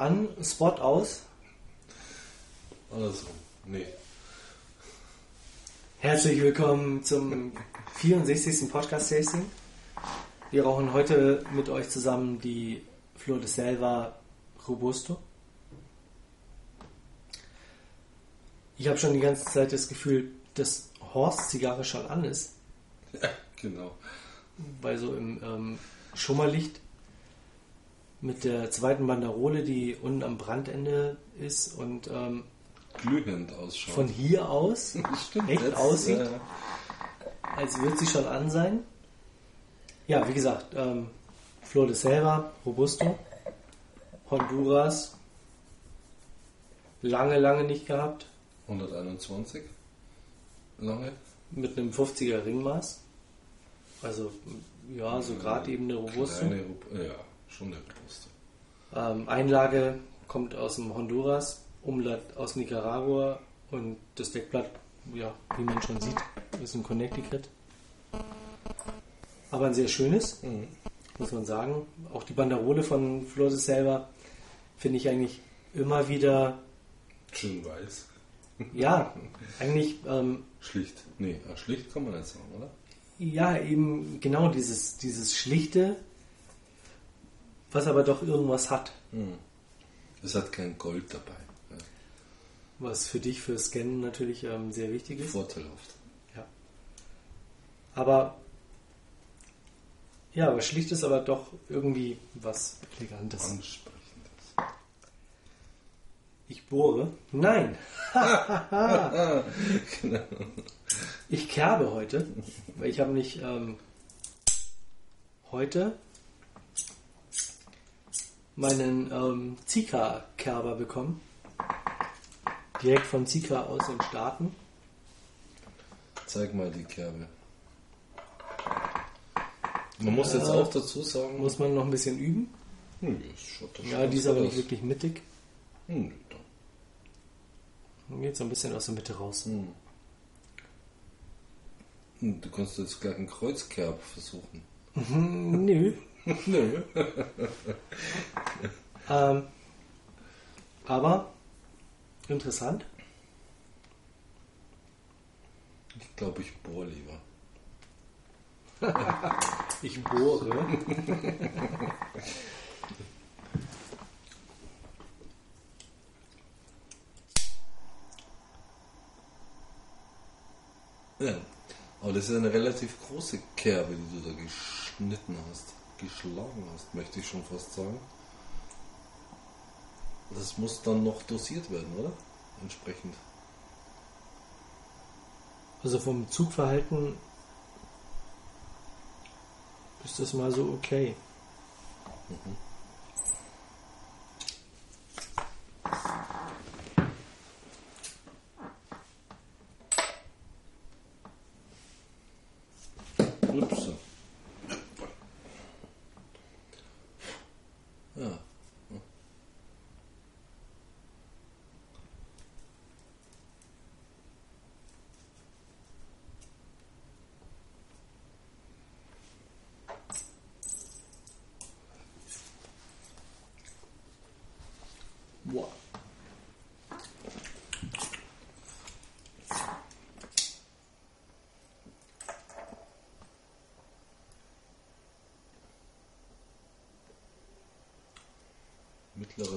an, Spot aus. Andersrum. Nee. Herzlich willkommen zum 64. Podcast-Tasting. Wir rauchen heute mit euch zusammen die Flor de Selva Robusto. Ich habe schon die ganze Zeit das Gefühl, dass Horst Zigarre schon an ist, Ja, genau. weil so im ähm, Schummerlicht mit der zweiten Banderole, die unten am Brandende ist und ähm, Glühend ausschaut. von hier aus Stimmt, echt aussieht, äh, als würde sie schon an sein. Ja, wie gesagt, ähm, Flor de Selva, Robusto, Honduras, lange, lange nicht gehabt, 121. Lange. mit einem 50er Ringmaß. Also, ja, so gerade eben eine Robusto. Kleine, ja, schon eine Robusto. Ähm, Einlage kommt aus dem Honduras, Umlaut aus Nicaragua und das Deckblatt, ja, wie man schon sieht, ist ein Connecticut. Aber ein sehr schönes, muss man sagen. Auch die Banderole von Flores selber finde ich eigentlich immer wieder, Schön weiß. ja, eigentlich, ähm, Schlicht. Nee, ah, schlicht kann man nicht sagen, oder? ja, eben genau dieses, dieses Schlichte, was aber doch irgendwas hat. Es hat kein Gold dabei. Ja. Was für dich für Scannen natürlich ähm, sehr wichtig ist. Vorteilhaft. Ja. Aber ja, aber schlicht ist aber doch irgendwie was Elegantes. Ansprechendes. Ich bohre? Nein. Genau. Ich kerbe heute, weil ich habe nicht ähm, heute meinen ähm, Zika-Kerber bekommen. Direkt von Zika aus den Staaten. Zeig mal die Kerbe. Man muss jetzt Ja. auch dazu sagen, Muss man noch ein bisschen üben. hm, Ja, die ist aber nicht wirklich mittig. Hm. Dann geht so ein bisschen aus der Mitte raus. Hm. Hm, Du kannst jetzt gleich einen Kreuzkerb versuchen. Hm, Nö. Nö. Ähm, aber interessant. Ich glaube, ich bohr lieber. Ich bohre. Ja. Aber das ist eine relativ große Kerbe, die du da geschnitten hast. Geschlagen hast, möchte ich schon fast sagen. Das muss dann noch dosiert werden, oder? Entsprechend. Also vom Zugverhalten ist das mal so okay. Ups. Ja. Boah.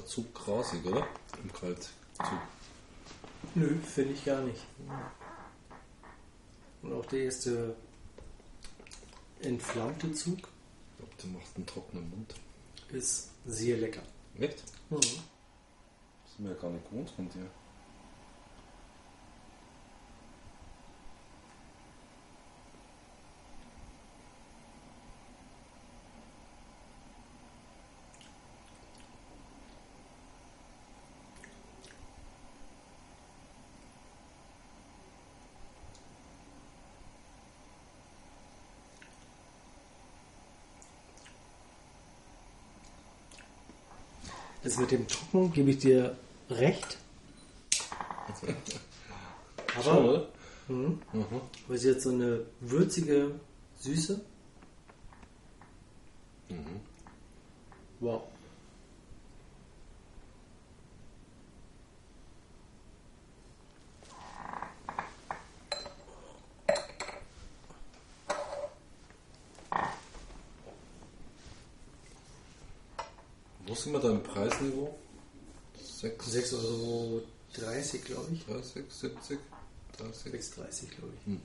Mittlerer Zug grasig, oder? Im Kaltzug. Nö, finde ich gar nicht. Und auch der erste entflammte Zug Ich glaube, der macht einen trockenen Mund. ist sehr lecker. Echt? Mhm. Das ist mir ja gar nicht gewohnt von dir. Das mit dem Trocken gebe ich dir recht. Aber, mhm. Mhm. aber sie hat so eine würzige Süße. Mhm. Wow. Wo sind wir da im Preisniveau? 6, 6,30 Euro, glaube ich. 30, 70, 30. 6,30 glaube ich. Hm.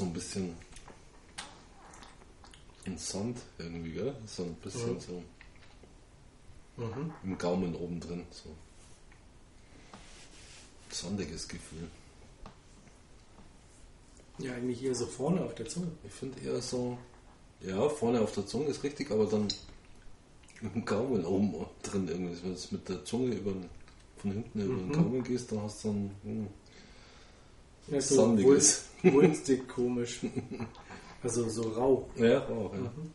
So ein bisschen einen Sand irgendwie, gell? So ein bisschen Mhm. so Mhm. im Gaumen oben drin. So. Sandiges Gefühl. Ja, eigentlich eher so vorne auf der Zunge. Ich finde eher so, ja, vorne auf der Zunge ist richtig, aber dann im Gaumen oben drin irgendwie. Wenn du es mit der Zunge über von hinten über den Mhm. Gaumen gehst, dann hast du dann, hm, Ja, so wulst- wulstig komisch. Also so rau. ja, auch, ja. Mhm.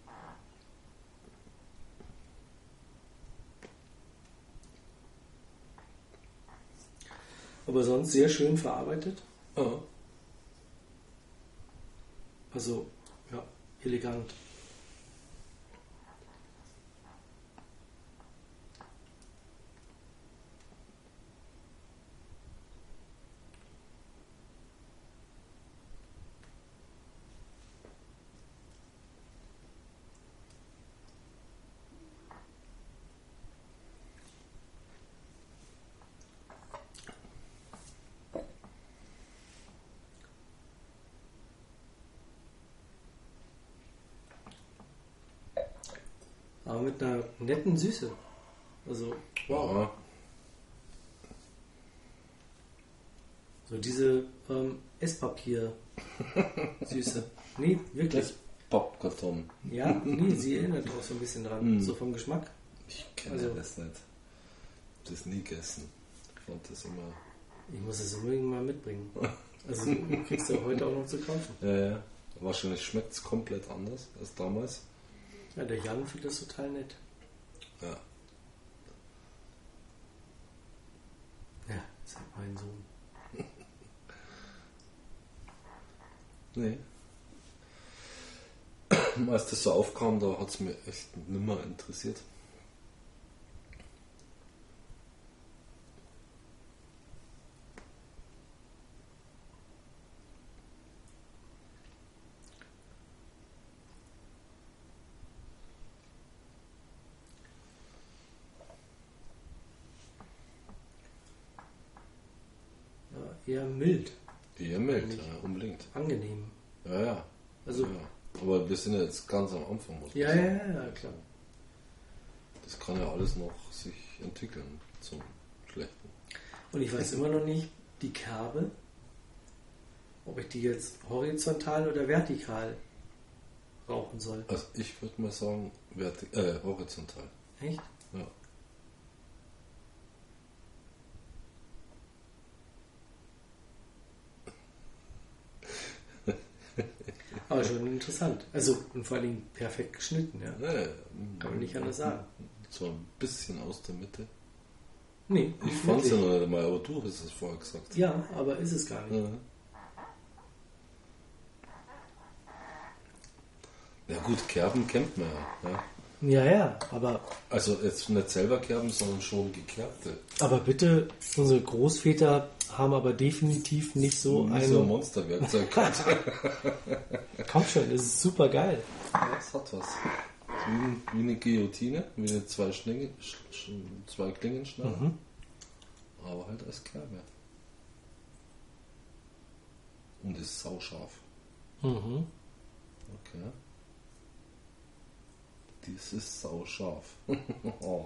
Aber sonst sehr schön verarbeitet. Ah, Also, ja, elegant. Aber mit einer netten Süße. Also, wow. ja. So diese ähm, Esspapier-Süße. nee, wirklich. Das Pappkarton. Ja, nee, sie erinnert auch so ein bisschen dran. Mhm. So vom Geschmack. Ich kenne Also- das nicht. Ich das nie gegessen. Ich fand das immer. Ich muss es unbedingt mal mitbringen. Also du kriegst du heute auch noch zu kaufen. Ja, ja. Wahrscheinlich schmeckt es komplett anders als damals. Ja, der Jan findet das total nett. Ja. Ja, ist halt mein Sohn. Nee. Als das so aufkam, da hat es mir echt nimmer interessiert. Ja, eher mild, Eher mild, Nicht. ja, unbedingt. angenehm. Ja, ja. Also, ja. Aber wir sind ja jetzt ganz am Anfang. muss ja, ja, ja, klar. Das kann ja alles noch sich entwickeln zum Schlechten. Und ich weiß immer noch nicht, die Kerbe, ob ich die jetzt horizontal oder vertikal rauchen soll. Also ich würde mal sagen, äh, horizontal. Echt? Ja. Aber schon interessant. Also, und vor allen Dingen perfekt geschnitten, ja. Ja, ja. Kann man nicht anders sagen. So ein bisschen aus der Mitte. Nee, Ich fand es ja noch nicht mal, aber du hast es vorher gesagt. Ja, aber ist es gar nicht. Ja. Ja gut, Kerben kennt man ja. Ja. Ja, ja, aber, Also jetzt nicht selber Kerben, sondern schon gekerbte. aber bitte, unsere Großväter haben aber definitiv nicht so Wie so ein. Monsterwerkzeug. gehabt. Komm schon, das ist super geil. das hat was. Wie, ein- wie eine Guillotine, wie eine zwei, Schlinge, Sch, zwei Klingenschneider. Mhm. Aber halt als Kerbe. Und ist sauscharf. Mhm. Okay. Dies ist sauscharf. oh.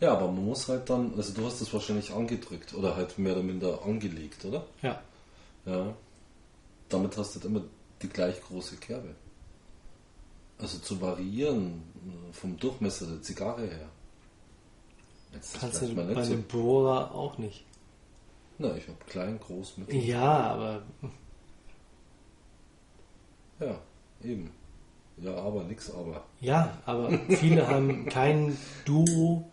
Ja, aber man muss halt dann, also du hast das wahrscheinlich angedrückt oder halt mehr oder minder angelegt, oder? Ja. Ja. Damit hast du halt immer die gleich große Kerbe. Also zu variieren äh, vom Durchmesser der Zigarre her. Jetzt Kannst du mal bei nicht so. einem Bohrer auch nicht. Na, ich habe klein, groß, mittel. Ja, aber Ja, eben. Ja, aber nix aber. ja, aber viele haben kein Duo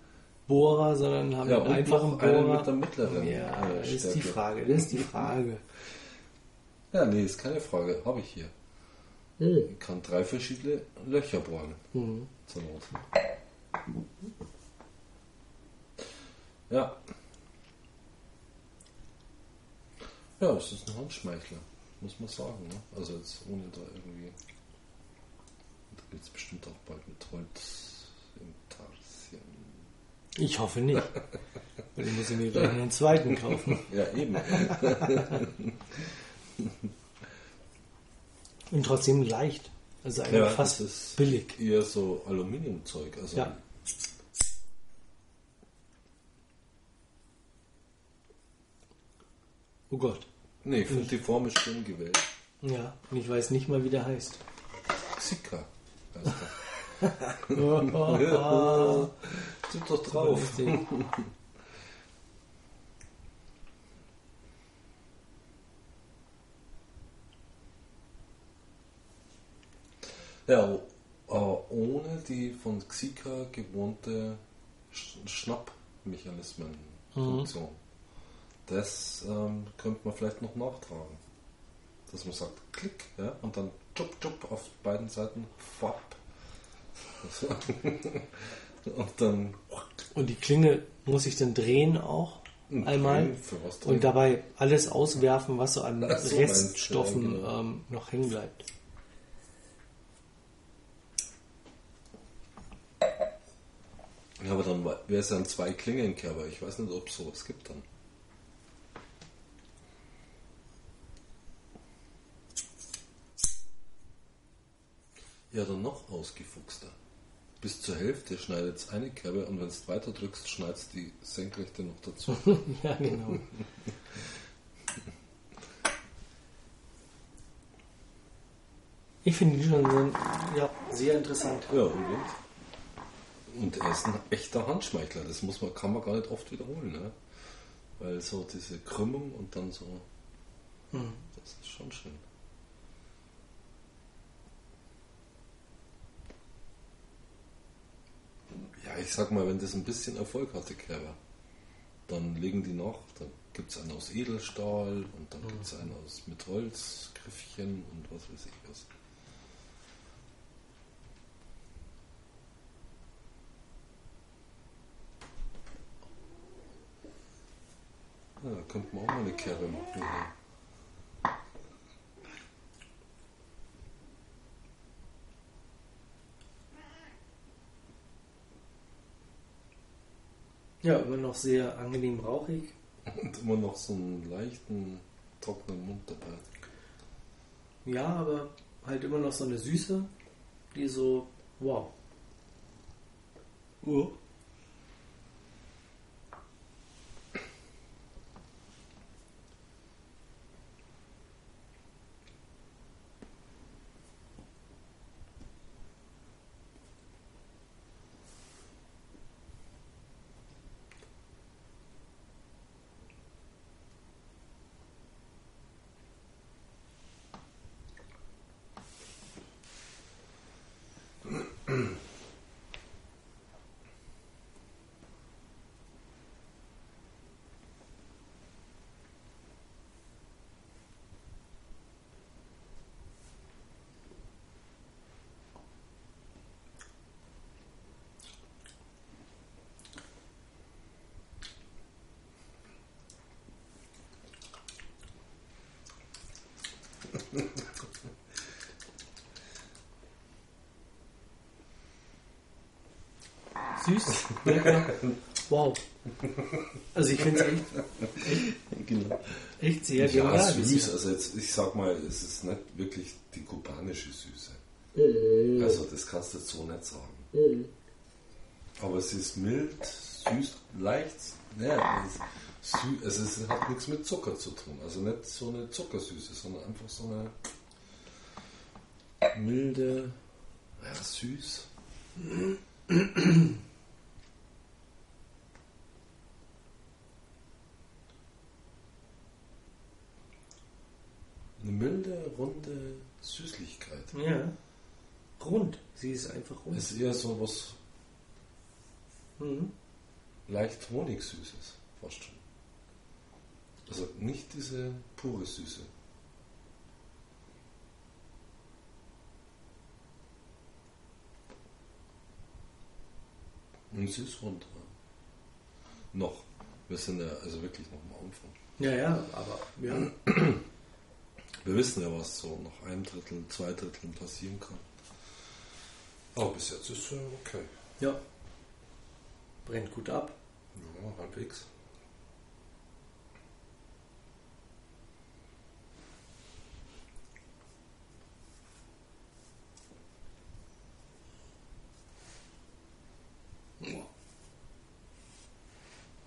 Bohrer, sondern haben Ja, einen einfachen noch einen Bohrer. mit der mittleren ja, äh, das ist die. Frage, das ist die Frage. Ja, nee, ist keine Frage. Habe ich hier. Ich kann drei verschiedene Löcher bohren. Mhm. Zur Not. Ja. Ja, es ist ein Handschmeichler, muss man sagen. Ne? Also jetzt ohne da irgendwie. Da gibt es bestimmt auch bald mit Holz im Tarsien. Ich hoffe nicht. Weil dann muss ich mir gleich einen zweiten kaufen. Ja, eben. Und trotzdem leicht. Also eigentlich Ja, fast ist billig. eher so Aluminiumzeug. Also Ja. Oh Gott. Nee, ich finde die Form ist schön gewählt. Ja, und ich weiß nicht mal, wie der heißt. Xika heißt er. Oh, Steht doch drauf. Ja, aber ohne die von Xika gewohnte Sch Schnappmechanismen-Funktion. Das ähm, könnte man vielleicht noch nachtragen. Dass man sagt, klick, ja, und dann tschupp, tschupp auf beiden Seiten, fapp. Und dann Und die Klinge muss ich dann drehen auch einmal und dabei alles auswerfen, was so an so, Reststoffen meinst du, ja, genau. ähm, noch hängen bleibt. Ja, aber dann wäre es ja ein zwei Klingenkerber. Ich weiß nicht, ob es sowas gibt dann. Ja, dann noch ausgefuchster. Bis zur Hälfte schneidet es eine Kerbe und wenn du weiter drückst, schneidet es die senkrechte noch dazu. ja, genau. Ich finde die schon ja, sehr interessant. ja, und, und? Er ist ein echter Handschmeichler. Das muss man, kann man gar nicht oft wiederholen. Ne? Weil so diese Krümmung und dann so, Hm. das ist schon schön. Ja, ich sag mal, wenn das ein bisschen Erfolg hatte, Kerber, dann legen die noch, dann gibt es einen aus Edelstahl und dann gibt es einen aus mit Holzgriffchen und was weiß ich was. Ja, da könnte man auch mal eine Kerbe machen. Hier. Ja, immer noch sehr angenehm rauchig. Und immer noch so einen leichten, trockenen Mund dabei. Ja, aber halt immer noch so eine Süße, die so, wow. Uh. Süß. Wow. Also ich finde es echt, Genau. echt sehr Ja, genial. süß. Also jetzt, ich sag mal, es ist nicht wirklich die kubanische Süße. Also das kannst du jetzt so nicht sagen. Aber es ist mild, süß, leicht. Ja, es, ist sü also es hat nichts mit Zucker zu tun. Also nicht so eine Zuckersüße, sondern einfach so eine milde, ja, süß. Eine milde, runde Süßlichkeit. Ja. Rund. Sie ist einfach rund. Es ist eher so was Mhm. leicht Honigsüßes, fast schon. Also nicht diese pure Süße. Und sie ist runter. Noch. Wir sind ja also wirklich noch am Anfang. Ja, ja, aber ja. Wir wissen ja, was so nach einem Drittel, zwei Dritteln passieren kann. Aber bis jetzt ist es okay. Ja. Brennt gut ab. Ja, halbwegs.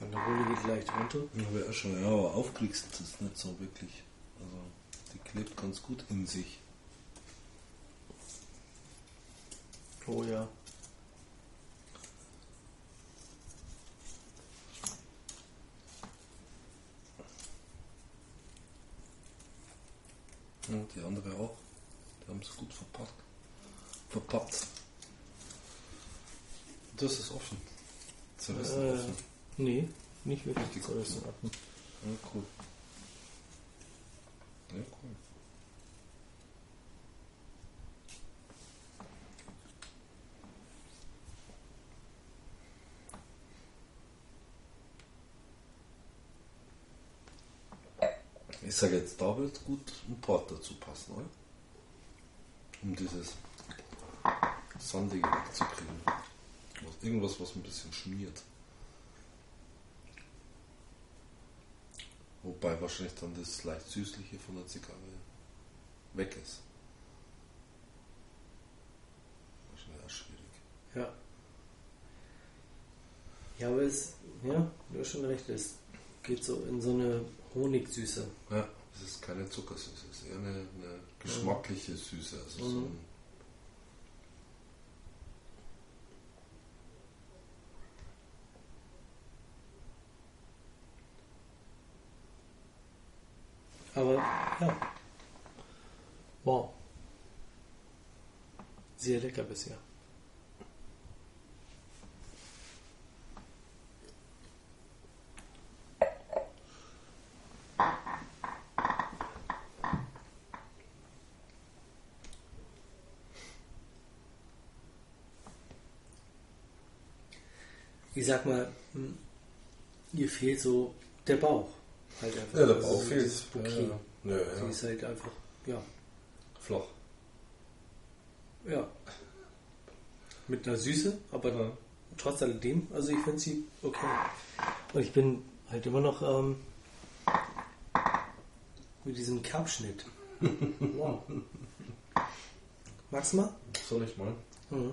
Und der Rolle geht leicht runter. Ja, wäre schon, ja, aber aufkriegst du es nicht so wirklich. Also, die klebt ganz gut in sich. Oh ja. Ja, die andere auch. Die haben es gut verpackt. Verpappt. Das ist offen. Zerrissen Äh, offen. nee, nicht wirklich. Richtig zerrissen offen. Ja, cool. Ja, cool. Ich sage jetzt, da wird gut ein Port dazu passen, oder? Um dieses Sandige wegzukriegen. Was- Irgendwas, was ein bisschen schmiert. Wobei wahrscheinlich dann das leicht süßliche von der Zigarre weg ist. Wahrscheinlich auch schwierig. Ja. Ja, aber es, ja, du hast schon recht, es geht so in so eine Honigsüße. Ja, es ist keine Zuckersüße, es ist eher eine, eine geschmackliche Süße. Also so Mhm. ein, Aber ja. Wow. Sehr lecker bisher. Ich sag mal, hm, ihr fehlt so der Bauch. Halt einfach. ja, der Bauch so fehlt. dieses Bouquet. Ja, ja. Sie ist halt einfach, ja, Flach. ja. Mit einer Süße, aber Ja. trotz alledem, also ich finde sie okay. Und ich bin halt immer noch ähm, mit diesem Kerbschnitt. wow. Magst du mal? Soll ich mal? Mhm.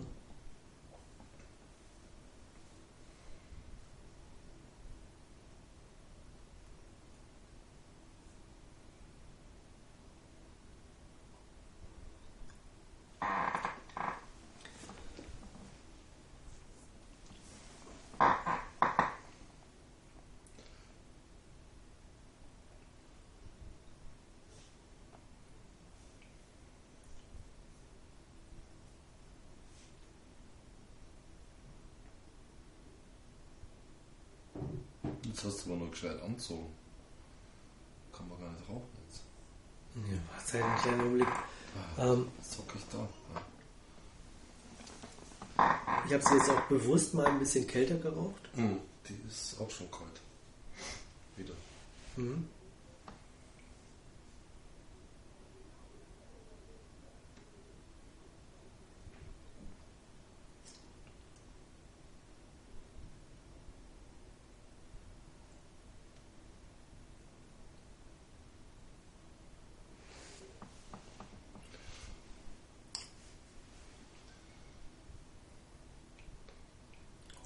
Gescheit anzogen. Kann man gar nicht rauchen jetzt. Ja, warte einen kleinen Augenblick. Ähm, Zock ich da. ich habe sie jetzt auch bewusst mal ein bisschen kälter geraucht. Ja. Mhm. Die ist auch schon kalt. Wieder. Mhm.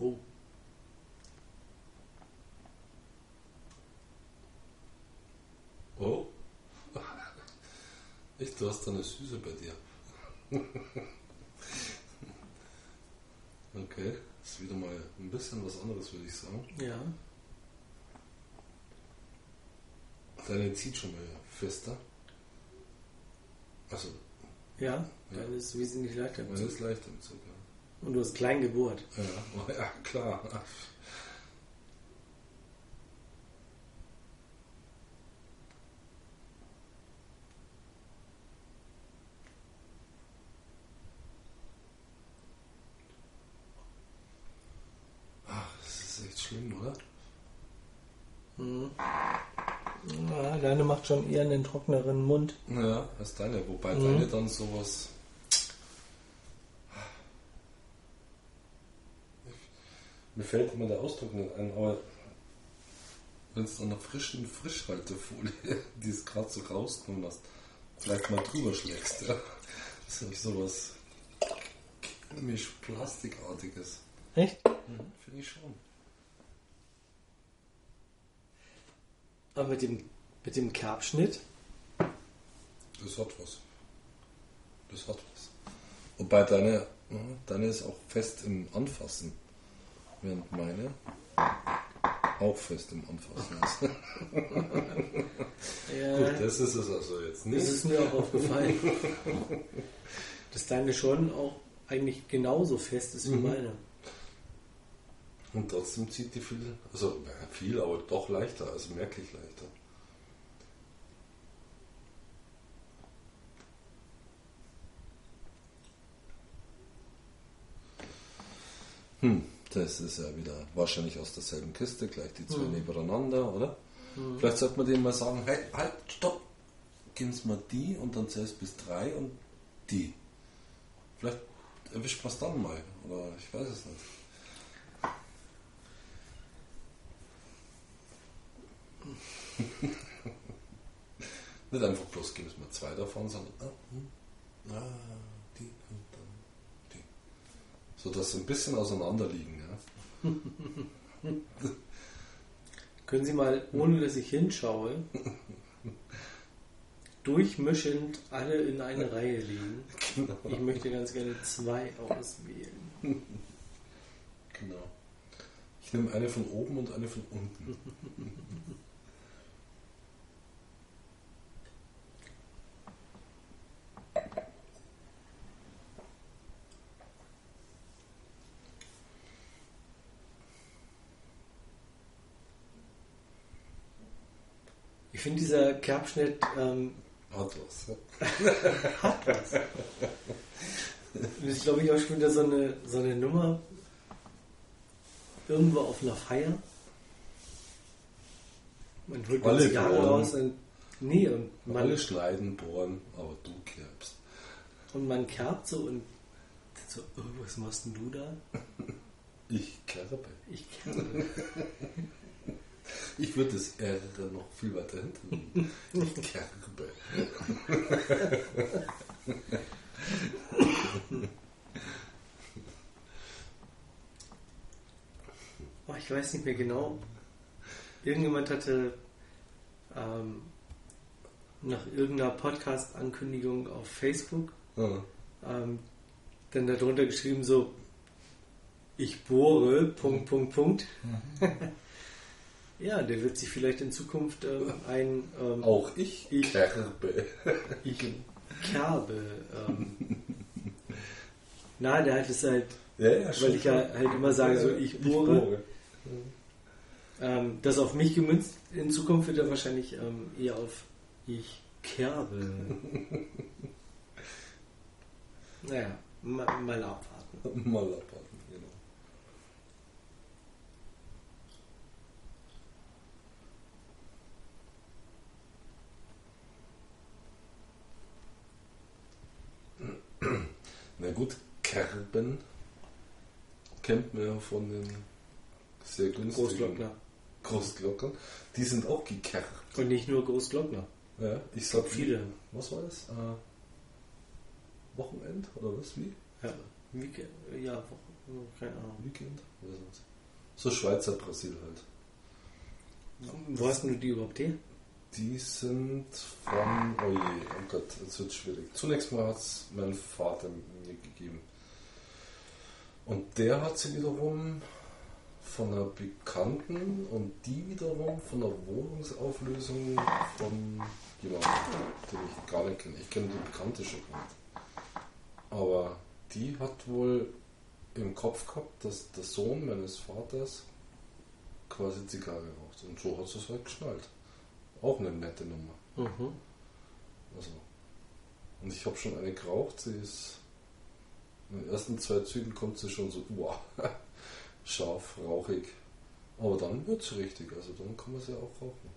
Oh. Oh. Echt, du hast eine Süße bei dir. okay, ist wieder mal ein bisschen was anderes, würde ich sagen. Ja. Deine zieht schon mal fester. Also, Ja, dann ist es wesentlich leichter. meine ist leichter im Zug, ja. Und du hast klein gebohrt. Ja, oh, ja klar. schlimm, oder? Mhm. Ja, deine macht schon eher einen trockneren Mund. Ja, als deine. Wobei Mhm. deine dann sowas. Mir fällt immer der Ausdruck nicht ein, aber wenn es an einer frischen Frischhaltefolie, die es gerade so rausgenommen hast, vielleicht mal drüber schlägst, ja. Das ist sowas chemisch Plastikartiges. Echt? Finde ich schon. Aber mit dem, mit dem Kerbschnitt? Das hat was. Das hat was. Wobei deine, deine ist auch fest im Anfassen. Während meine auch fest im Anfassen ist. Ja, Gut, das ist es also jetzt das nicht. ist mir auch aufgefallen. Dass deine schon auch eigentlich genauso fest ist wie Mhm. meine. Und trotzdem zieht die viel, also viel, aber doch leichter, also merklich leichter. Hm, das ist ja wieder wahrscheinlich aus derselben Kiste, gleich die zwei Mhm. nebeneinander, oder? Vielleicht sollte man denen mal sagen, hey, halt, stopp, gehen Sie mal die und dann zählst bis drei und die. Vielleicht erwischt man es dann mal, oder ich weiß es nicht. Nicht einfach bloß geben es mal zwei davon, sondern ah, hm, ah, die die. So dass sie ein bisschen auseinander liegen, ja. Können Sie mal, ohne dass ich hinschaue, durchmischend alle in eine Reihe legen? Genau. Ich möchte ganz gerne zwei auswählen. genau. Ich nehme eine von oben und eine von unten. Ich finde dieser Kerbschnitt ähm, Hat was. Hat was. Das ist, glaube ich, auch schon wieder so eine, so eine Nummer. Irgendwo auf einer Feier. Man holt Alle die Zigarre bohren. raus und. Nee, und man, Alle schneiden, bohren, aber du kerbst. und man kerbt so und so, oh, was machst denn du da? Ich kerbe. Ich kerbe. Ich würde das R noch viel weiter hinten. Ich kerbe. Oh, ich weiß nicht mehr genau. Irgendjemand hatte ähm, nach irgendeiner Podcast-Ankündigung auf Facebook Ja. ähm, dann darunter geschrieben so, ich bohre, Punkt, Punkt, Punkt. ja, der wird sich vielleicht in Zukunft ähm, ein ähm, Auch ich, Ich- kerbe. ich Kerbe. Ähm, na, der hat es halt, Ja, ja, weil ich ja halt immer sage, so ich bohre. Ähm, das auf mich gemünzt, in Zukunft wird er wahrscheinlich ähm, eher auf ich kerbe. naja, mal, mal abwarten. Mal abwarten, genau. Na gut, Kerben kennt man ja von den sehr günstigen Großglockner. Großglockern. Die sind auch gekerbt. Und nicht nur Großglockner. Ja, ich sag Viele. Was war das? Äh, Wochenend oder was? Wie? Ja, Weekend, ja, Wochen, keine Ahnung. Weekend? Oder so. So Schweizer Brasil halt. Wo hast du die überhaupt her? Die sind von, oh je, oh Gott, jetzt wird schwierig. Zunächst mal hat es mein Vater mir gegeben. Und der hat sie wiederum von einer Bekannten und die wiederum von einer Wohnungsauflösung von jemandem, den ich gar nicht kenne. Ich kenne die Bekannte schon gar nicht. Aber die hat wohl im Kopf gehabt, dass der Sohn meines Vaters quasi Zigarre raucht. Und so hat sie es halt geschnallt. Auch eine nette Nummer. Mhm. Also. Und ich habe schon eine geraucht, sie ist. In den ersten zwei Zügen kommt sie schon so, wow, scharf, rauchig. Aber dann wird es richtig, also dann kann man sie auch rauchen.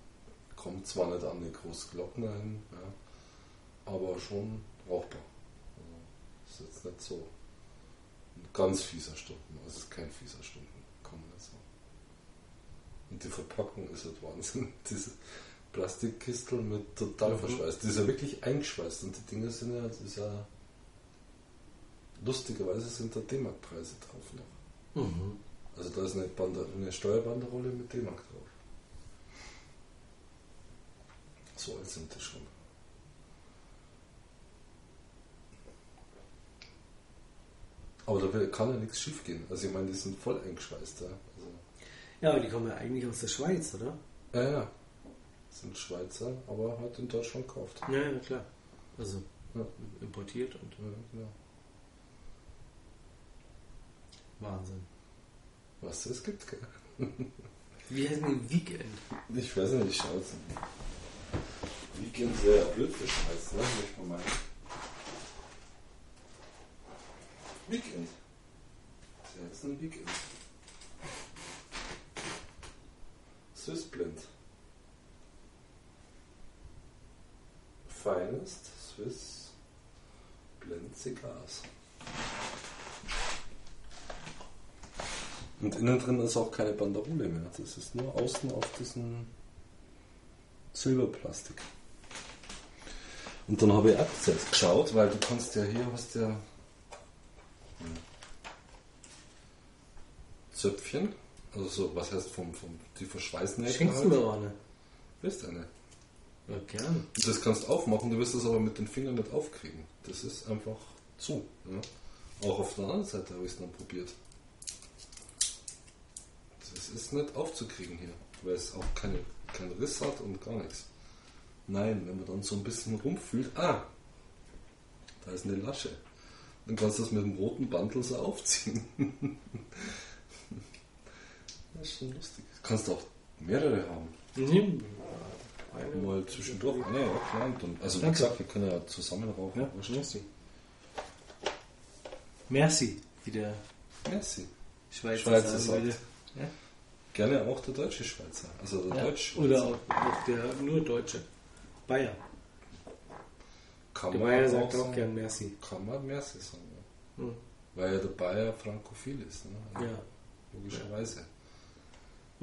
Kommt zwar nicht an die großen Glocken hin, ja, aber schon rauchbar. Also ist jetzt nicht so ein ganz fieser Stumpen, also es ist kein fieser Stumpen, kann man nicht sagen. Und die Verpackung ist halt Wahnsinn. Diese Plastikkistel mit total Mhm. verschweißt. Die ist ja wirklich eingeschweißt und die Dinge sind ja, das ist ja lustigerweise sind da D-Mark-Preise drauf noch. Mhm. Also da ist eine, Bande, eine Steuerbanderole mit D-Mark drauf. So alt sind die schon. Aber da kann ja nichts schief gehen. Also ich meine, die sind voll eingeschweißt. Ja, also, Ja, aber die kommen ja eigentlich aus der Schweiz, oder? ja, ja. Sind Schweizer, aber halt in Deutschland gekauft. Ja, ja, klar. Also Ja, importiert und ja, genau. Wahnsinn. Was es gibt, gell? Wie heißt denn die Weekend? Ich weiß nicht, ich schaue jetzt nicht. Weekend sehr blöd für Schweiz, ne? Möchte man meinen. Weekend. Sie heißt ein Weekend. Swiss Finest Swiss Blend Cigars. Und innen drin ist auch keine Banderole mehr. Das ist nur außen auf diesem Silberplastik. Und dann habe ich auch selbst geschaut, weil du kannst ja hier hast ja Zöpfchen, also so, was heißt vom, vom die Verschweißnägel Schenkst du halt. mir auch eine? Willst eine. Ja, gerne. Und das kannst du aufmachen, du wirst es aber mit den Fingern nicht aufkriegen. Das ist einfach zu. Ja? Auch auf der anderen Seite habe ich es dann probiert. Das ist nicht aufzukriegen hier, weil es auch keine, keinen Riss hat und gar nichts. Nein, wenn man dann so ein bisschen rumfühlt, ah, da ist eine Lasche. Dann kannst du das mit dem roten Bandel so aufziehen. das ist schon lustig. Kannst auch mehrere haben. Mhm. Mal zwischendurch. Nee, ja, klar. Dann, also wie gesagt, wir können ja zusammen rauchen. Ja, merci. Merci, wie der Merci. Schweizer, Schweizer sagt. Ja? Gerne auch der deutsche Schweizer. Also der Ja. Deutsch Oder auch, auch der nur Deutsche. Bayer. kann Der Bayer sagt auch sagen, gern Merci. Kann man Merci sagen. Ja. Hm. Weil ja der Bayer frankophil ist. Ne? Also Ja. Logischerweise.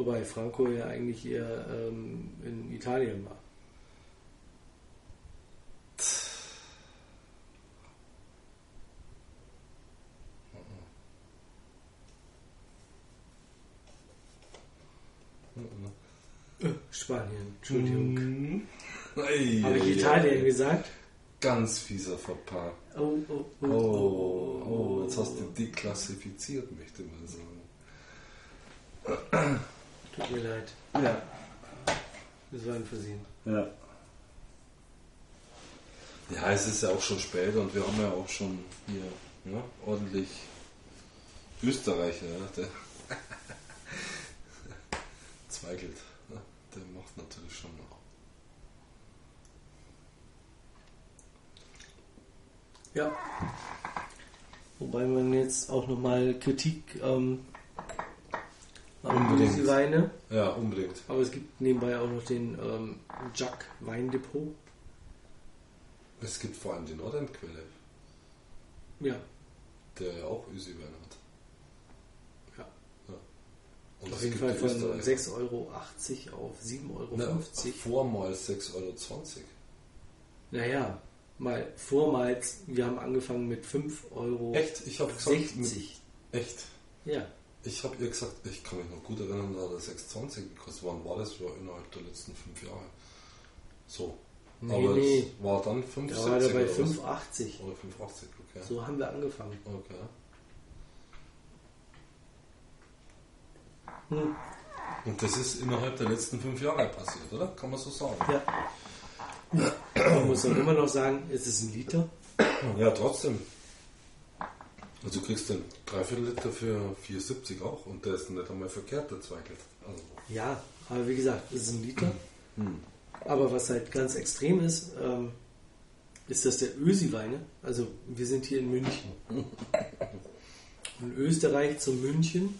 Wobei Franco ja eigentlich eher ähm, in Italien war. Spanien, Entschuldigung. Ei, Habe ich Italien gesagt? Ganz fieser Verpaar. Oh, oh, oh, Oh, oh, jetzt hast du deklassifiziert, möchte man sagen. Tut mir leid. Ja. Das war ein Versehen. Ja. Ja, es ist ja auch schon spät und wir haben ja auch schon hier ja, ordentlich Österreicher, ja, der Zweigelt, ja, der macht natürlich schon noch. Ja. Wobei man jetzt auch nochmal Kritik ähm, Unbedingt. diese Weine. Ja, unbedingt. Aber es gibt nebenbei auch noch den ähm, Jack Weindepot. Es gibt vor allem die Nordendquelle, Ja. der ja auch Ösi-Wein hat. ja. Und Auf jeden Fall von Österreicher. 6,80 Euro auf 7,50 Euro. Na, vormals 6,20 Euro. Naja, mal vormals, wir haben angefangen mit 5,60 Euro. Echt? Ich habe gesagt, mit, echt? Ja. Ich habe ihr gesagt, ich kann mich noch gut erinnern, da hat er 6,20 gekostet. Wann war das? War innerhalb der letzten fünf Jahre. So. Nee, Aber nee. es war dann Da war der 5,70 bei oder was? 5,80. Oder 5,80, okay. So haben wir angefangen. Okay. Hm. Und das ist innerhalb der letzten fünf Jahre passiert, oder? Kann man so sagen? Ja. Man muss auch immer noch sagen, es ist ein Liter. Ja, trotzdem. Also du kriegst den Dreiviertel Liter für 4,70 auch und der ist nicht einmal verkehrt, der Zweigelt. Also, Ja, aber wie gesagt, es ist ein Liter. hm. Aber was halt ganz extrem ist, ähm, ist, dass der Ösi-Weine, also wir sind hier in München. In Österreich zu München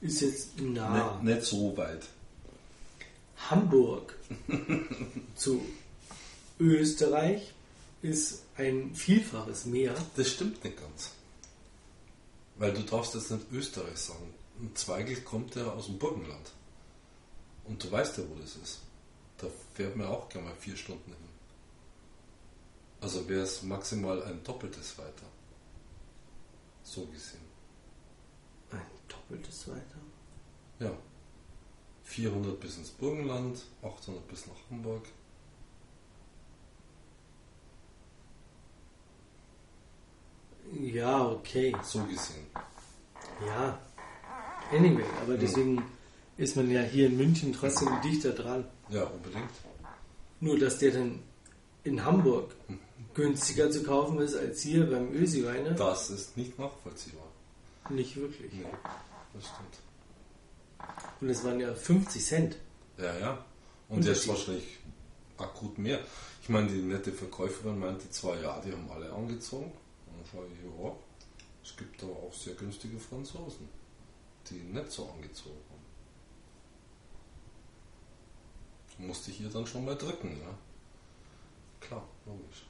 Ist jetzt nah. Nicht, nicht so weit. Hamburg zu Österreich ist ein Vielfaches mehr. Das stimmt nicht ganz. Weil du darfst jetzt nicht Österreich sagen. Ein Zweigel kommt ja aus dem Burgenland. Und du weißt ja, wo das ist. Da fährt man auch gerne mal vier Stunden hin. Also wäre es maximal ein doppeltes weiter. So gesehen. Ein doppeltes weiter? Ja. 400 bis ins Burgenland, 800 bis nach Hamburg. Ja, okay. So gesehen. Ja. Anyway, aber deswegen ist man ja hier in München trotzdem dichter dran. Ja, unbedingt. Nur, dass der dann in Hamburg günstiger zu kaufen ist als hier beim Ösi-Weine. Das ist nicht nachvollziehbar. Nicht wirklich. Nee, das stimmt. Und es waren ja 50 Cent. Ja, ja. Und jetzt wahrscheinlich akut mehr. Ich meine, die nette Verkäuferin meinte zwar, ja, die haben alle angezogen. Ich, ja, es gibt aber auch sehr günstige Franzosen, die nicht so angezogen haben. Musste ich ihr dann schon mal drücken, ja. Klar, logisch.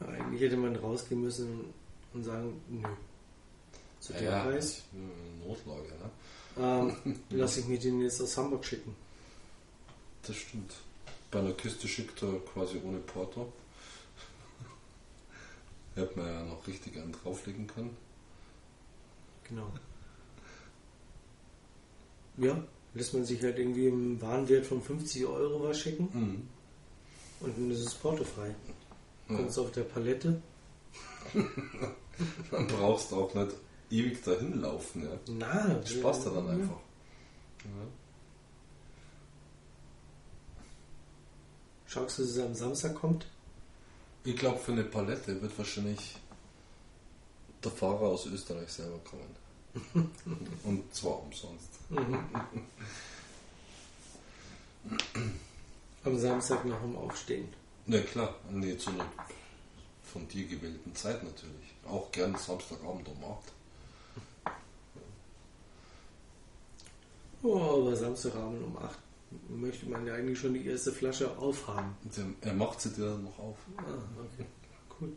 Eigentlich hätte man rausgehen müssen und sagen, nö. Zu dem ja, Preis Notlage, ne? Ähm, lasse ich mir den jetzt aus Hamburg schicken. Das stimmt. Bei einer Kiste schickt er quasi ohne Porto. Hätte man ja noch richtig einen drauflegen können. Genau. Ja, lässt man sich halt irgendwie im Warenwert von 50 Euro was schicken Mhm. und dann ist es portofrei. Ja. Kommst auf der Palette. Dann brauchst du auch nicht ewig dahin laufen. Ja. Na, Das du dann ja. einfach. Ja. Schaust du, dass es am Samstag kommt? Ich glaube, für eine Palette wird wahrscheinlich der Fahrer aus Österreich selber kommen. Und zwar umsonst. Am Samstag nach dem Aufstehen. Na klar, nee, zu einer von dir gewählten Zeit natürlich. Auch gern Samstagabend um 8. Oh, aber Samstagabend um 8 möchte man ja eigentlich schon die erste Flasche aufhaben. Er- macht sie dir dann noch auf. Ah, okay. Cool.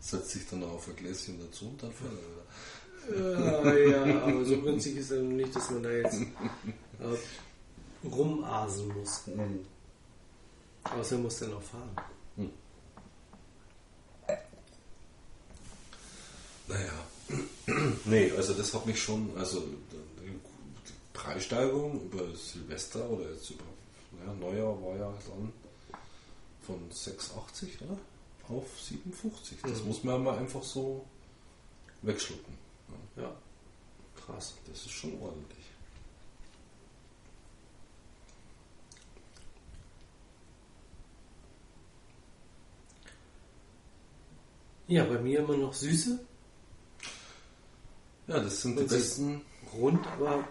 Setzt sich dann noch auf ein Gläschen dazu und dann fährt er wieder. Ja, ja, aber so günstig ist er noch nicht, dass man da jetzt äh, rumasen muss. Außer er muss dann auch fahren. Naja. nee, also das hat mich schon, also Preissteigerung über Silvester oder jetzt über ja, Neujahr war ja dann von 6,80 oder? auf 57. Das Mhm. muss man mal einfach so wegschlucken. Ja, krass. das ist schon ordentlich. Ja, bei mir immer noch Süße, Ja, das sind die Und sie- besten. rund, aber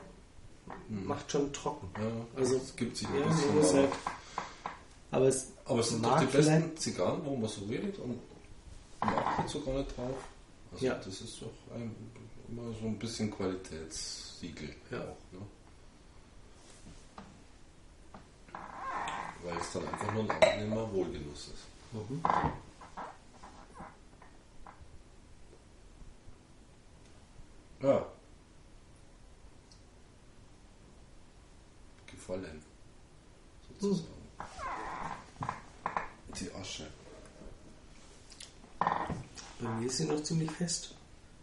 macht schon trocken. Ja, Also, es gibt sich ein Ja, bisschen. aber, halt, aber es aber es sind doch die besten Zigarren, wo man so redet und man achtet sogar nicht drauf. Also Ja. das ist doch ein, immer so ein bisschen Qualitätssiegel Ja. auch. Ne? Weil es dann einfach nur ein angenehmer Wohlgenuss ist. Mhm. Ja. Gefallen. Sozusagen. Die Asche. Bei mir ist sie noch ziemlich fest.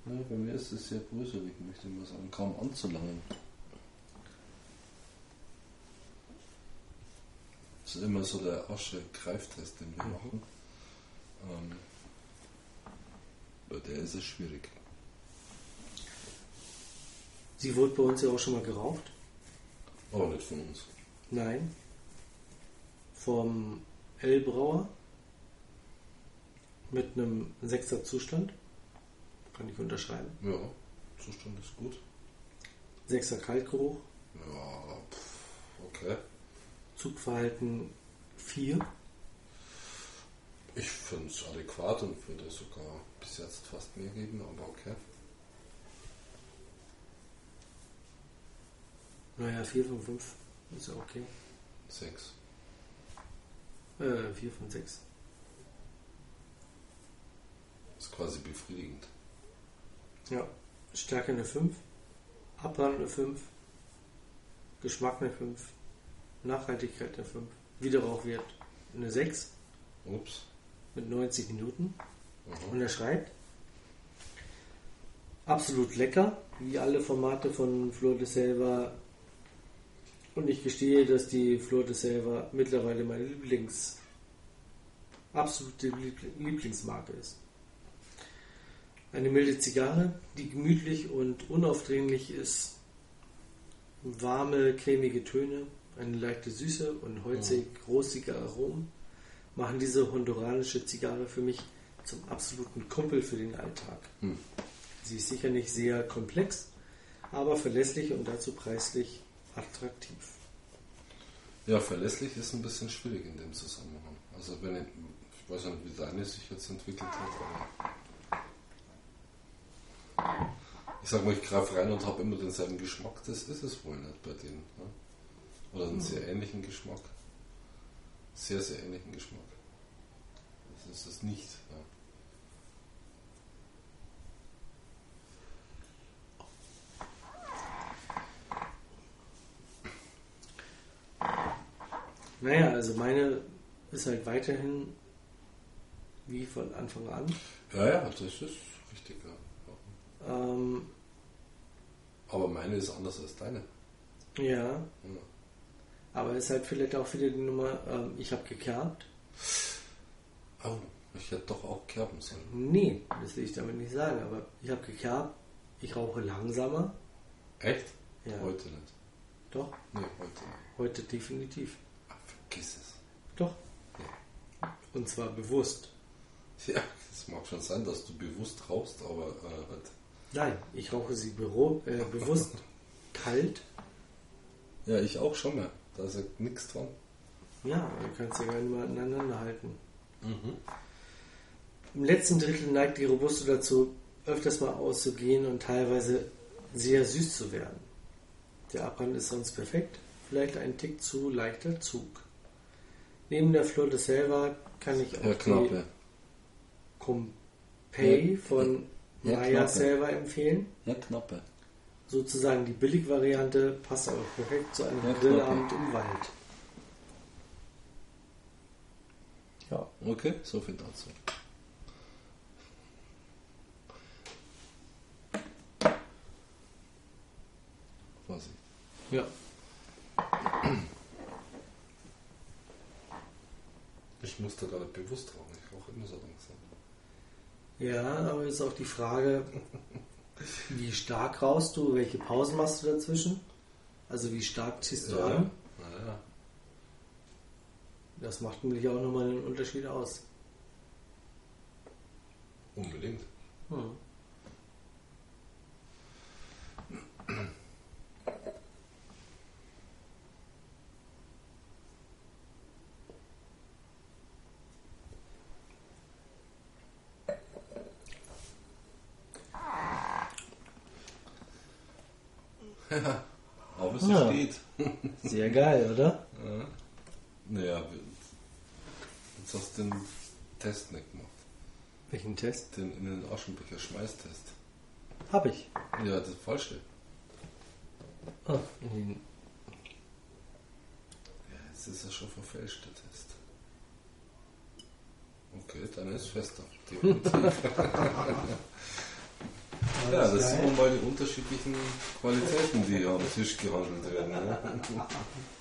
Ja, bei mir ist es sehr bröselig, möchte ich mal sagen, kaum anzulangen. Das ist immer so der Asche-Greiftest, den wir machen. Ähm, bei der ist es schwierig. Sie wurde bei uns ja auch schon mal geraucht. Aber nicht von uns. Nein. Vom L-Brauer. Mit einem sechster Zustand. Kann ich unterschreiben. Ja, Zustand ist gut. Sechser Kaltgeruch. Ja, pff, okay. Zugverhalten 4. Ich finde es adäquat und würde sogar bis jetzt fast mehr geben, aber okay. Naja, 4 von 5 ist ja okay. 6. Äh, 4 von 6. Ist quasi befriedigend. Ja. Stärke eine 5, Abbrand eine 5, Geschmack eine 5, Nachhaltigkeit eine 5, Wiederrauchwert eine 6 Ups. mit 90 Minuten. Mhm. Und er schreibt, absolut lecker, wie alle Formate von Flor de Selva. Und ich gestehe, dass die Flor de Selva mittlerweile meine Lieblings, absolute Liebl- Lieblingsmarke ist. Eine milde Zigarre, die gemütlich und unaufdringlich ist. Warme, cremige Töne, eine leichte Süße und holzig, rosige Aromen machen diese honduranische Zigarre für mich zum absoluten Kumpel für den Alltag. Hm. Sie ist sicher nicht sehr komplex, aber verlässlich und dazu preislich attraktiv. Ja, verlässlich ist ein bisschen schwierig in dem Zusammenhang. Also wenn ich, ich weiß nicht, wie deine sich jetzt entwickelt hat, aber ich sag mal, ich greife rein und habe immer denselben Geschmack, das ist es wohl nicht bei denen. Ne? Oder einen sehr ähnlichen Geschmack. Sehr, sehr ähnlichen Geschmack. Das ist es nicht. Ja. Naja, also meine ist halt weiterhin wie von Anfang an. ja, ja, das ist richtig. Ja. Ähm, Aber meine ist anders als deine. ja, Ja. aber ist halt vielleicht auch wieder die Nummer, ähm, ich habe gekerbt. Oh, ich hätte doch auch kerben sollen. Nee, das will ich damit nicht sagen, aber ich habe gekerbt, ich rauche langsamer. Echt? Ja, Heute nicht. doch, Nee, heute nicht. heute definitiv. Vergiss es. Doch. Und zwar bewusst. Ja, es mag schon sein, dass du bewusst rauchst, aber äh, halt. Nein, ich rauche sie büro, äh, bewusst kalt. Ja, ich auch schon mal. Da ist ja nichts dran. Ja, du kannst ja gar nicht mal aneinander halten. Mhm. Im letzten Drittel neigt die Robusto dazu, öfters mal auszugehen und teilweise sehr süß zu werden. Der Abbrand ist sonst perfekt, vielleicht ein Tick zu leichter Zug. Neben der Flor de Selva kann ich auch Herr die. Compay Ja. von Ja, Maya. Selva empfehlen. Ja, Knappe. Sozusagen die Billigvariante passt aber perfekt zu einem Ja, Grillabend im Wald. Ja, okay, so viel dazu. Vorsicht. Ja. Muss da gar nicht bewusst rauchen, ich rauche immer so langsam. Ja, aber ist auch die Frage, wie stark rauchst du, welche Pausen machst du dazwischen? Also wie stark ziehst du an? Naja. Das macht nämlich auch nochmal einen Unterschied aus. Unbedingt. Hm. Aber es Ja. steht. Sehr geil, oder? Ja. Naja, jetzt hast du den Test nicht gemacht. Welchen Test? Den in den Aschenbecher Schmeißtest. Hab ich. Ja, das falsche. Ah, in- Ja, jetzt ist er schon verfälscht, der Test. Okay, dann ist fester. Ja, das sind nun mal die unterschiedlichen Qualitäten, die am Tisch gehandelt werden. Ne?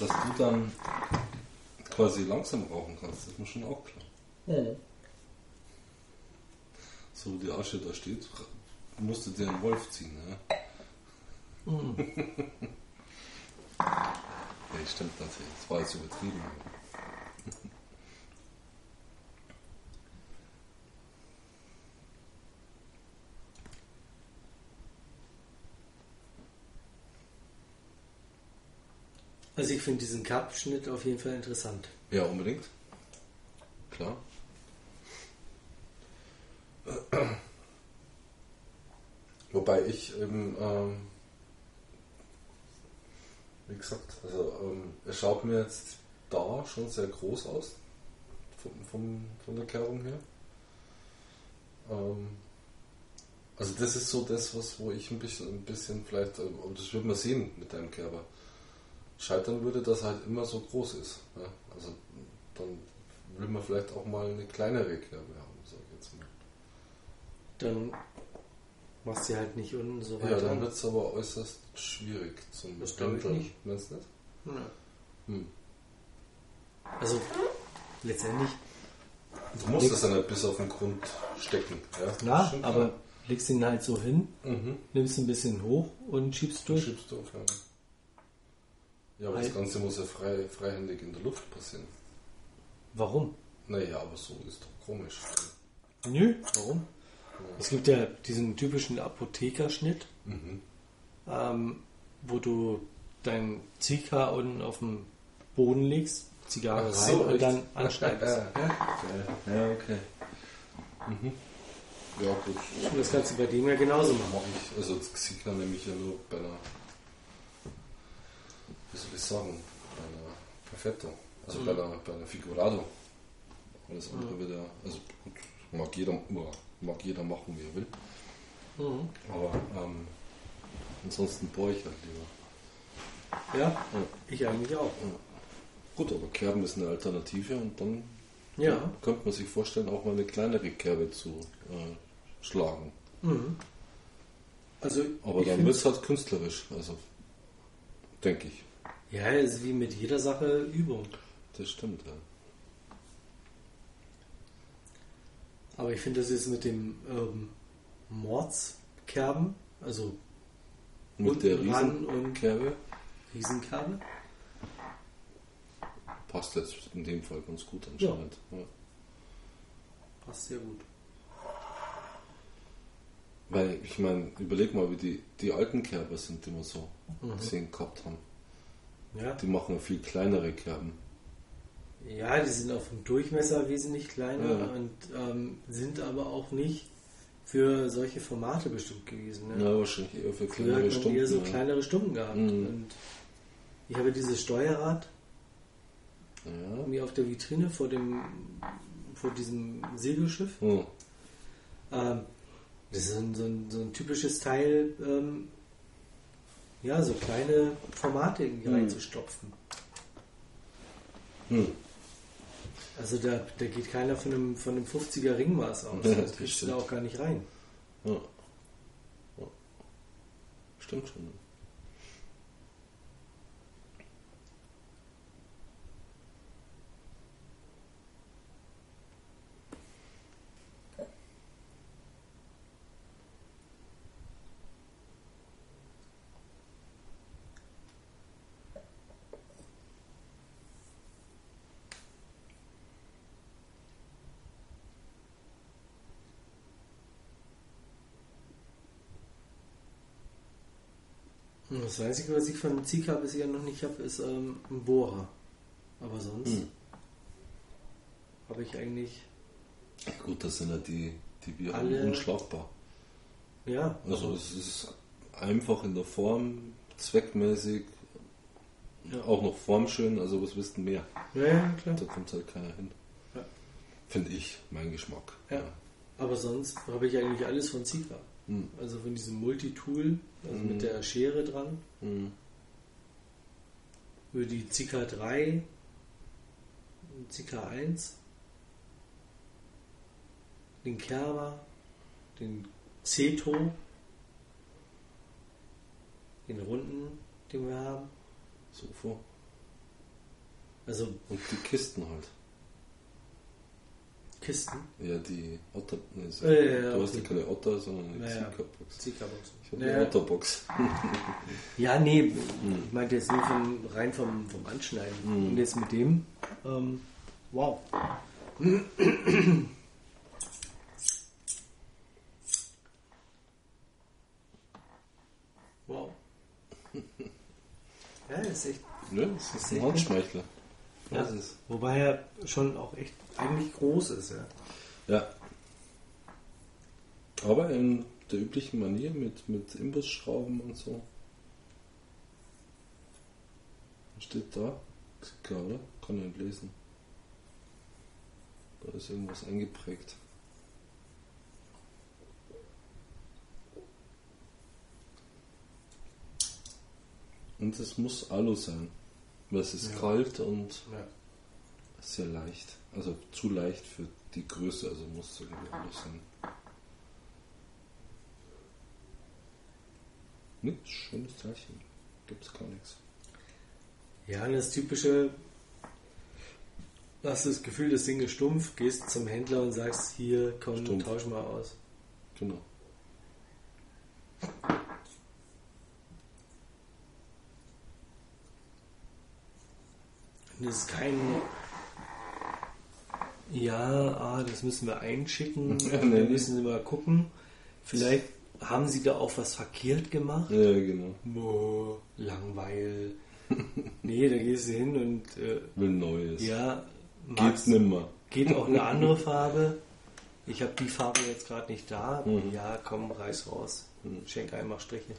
dass du dann quasi langsam rauchen kannst, das ist mir schon auch klar. Ja. So wie die Asche da steht, musst du dir einen Wolf ziehen. Ja, Mhm. ja stimmt natürlich. Das war jetzt übertrieben. Also ich finde diesen Cup-Schnitt auf jeden Fall interessant. Ja, unbedingt. Klar. Wobei ich eben, ähm, wie gesagt, also ähm, es schaut mir jetzt da schon sehr groß aus, vom, vom, von der Kerbung her. Ähm, also das ist so das, was wo ich ein bisschen, ein bisschen vielleicht, ähm, und das wird man sehen mit deinem Kerber, scheitern würde, dass er halt immer so groß ist. Ja? Also dann will man vielleicht auch mal eine kleinere Kerbe haben, sag ich jetzt mal. Dann machst du halt nicht unten so Ja, weiter. dann wird es aber äußerst schwierig zum Das glaub ich nicht. Meinst du nicht? Ja. Hm. Also letztendlich, Du musst das dann halt bis auf den Grund stecken. Ja, klar. aber legst ihn halt so hin, Mhm. nimmst ein bisschen hoch und schiebst Du durch. schiebst du auf, ja. Ja, aber das Ganze muss ja frei, freihändig in der Luft passieren. Warum? Naja, aber so ist doch komisch. Nö, warum? Es gibt ja diesen typischen Apothekerschnitt, Mhm. ähm, wo du dein Zika unten auf dem Boden legst, Zigarre Ach rein so, und echt? dann anschneidest. Ja, geil. ja okay. Mhm. Ja, gut. Und das kannst du bei dem ja genauso machen. Mache ich, also das Xika nehme ich ja nur bei einer, wie soll ich sagen, bei einer Perfetto, also bei, einer, bei einer Figurado. Alles andere wieder, also gut, mag jeder, mag jeder machen, wie er will, Mhm. aber ähm, ansonsten bohre ich halt lieber. Ja, Ja. ich eigentlich auch. Gut, aber Kerben ist eine Alternative und dann Ja. könnte man sich vorstellen, auch mal eine kleinere Kerbe zu äh, schlagen. Mhm. Also, Aber dann wird es halt künstlerisch, also denke ich. Ja, ist wie mit jeder Sache Übung. Das stimmt, ja. Aber ich finde, das ist mit dem ähm, Mordskerben, also Mit der ran und- Riesenkerbe Riesenkerbe, passt jetzt in dem Fall ganz gut anscheinend. Ja. passt sehr gut. Weil ich meine, überleg mal, wie die, die alten Kerber sind, die wir so Mhm. gesehen gehabt haben. Ja. Die machen viel kleinere Kerben. ja, die sind auf dem Durchmesser wesentlich kleiner Ja. und ähm, sind aber auch nicht für solche Formate bestimmt gewesen. Ne? Ja, wahrscheinlich eher für Früher kleinere hat man Stunden. eher so ja. kleinere Stunden gehabt. Mhm. Und ich habe dieses Steuerrad Ja. mir auf der Vitrine vor dem vor diesem Segelschiff. Hm. Ähm, das ist so ein, so ein, so ein typisches Teil, ähm, ja, so kleine Formate irgendwie Mhm. reinzustopfen. Hm. Also da, da geht keiner von einem, von einem 50er Ringmaß aus. Ja, das kriegst du da auch gar nicht rein. Ja. ja. Stimmt schon. Das Einzige, was ich von Zika bisher noch nicht habe, ist ähm, ein Bohrer. Aber sonst Hm. habe ich eigentlich, Gut, das sind ja die, die wir Alle- unschlagbar. ja, Also es ist einfach in der Form, zweckmäßig, Ja. auch noch formschön, also was wisst ihr mehr? ja, ja, klar. Da kommt halt keiner hin. Ja. Finde ich, mein Geschmack. Ja. Aber sonst habe ich eigentlich alles von Zika. Hm. Also von diesem Multitool, also Mhm. mit der Schere dran, Hm. über die Zika 3, Zika 1, den Kerber, den Ceto, den runden, den wir haben. Sofo. Also Und die Kisten halt. Kisten. Ja, die Otter. Nee, so- Äh, ja, du hast ja keine Otter, sondern eine Ja, ja. Zika-Box. Zika-Box. Ich habe Ja. eine Otterbox. Ja, nee, ich meinte jetzt nur vom, rein vom, vom Anschneiden. Und jetzt mit dem, ähm, wow. wow. Ja, das ist echt. Ja, das ist ein gut. Handschmeichler. Ja. Das ist. Wobei er schon auch echt eigentlich groß ist, ja. Ja. Aber in der üblichen Manier mit, mit Imbusschrauben und so. Was steht da? Xika, oder? Kann ich nicht lesen. Da ist irgendwas eingeprägt. Und es muss Alu sein. Weil es ist Ja. kalt und ja. Sehr leicht. Also zu leicht für die Größe, also muss es irgendwie anders sein. Ne, schönes Teilchen. Gibt's gar nichts. Ja, das typische, hast du das Gefühl, das Ding ist stumpf, gehst zum Händler und sagst, hier, komm, Stumpf. tausch mal aus. Genau. Und das ist kein, ja, ah, das müssen wir einschicken, Ja, wir nee. müssen mal gucken. Vielleicht haben sie da auch was verkehrt gemacht. Ja, genau. Boah, Langweil. nee, da gehst du hin und äh, Will Neues. ja, Geht magst- nimmer. Geht auch eine andere Farbe. Ich habe die Farbe jetzt gerade nicht da. Mhm. Ja, komm, reiß raus. Schenk einfach Striche.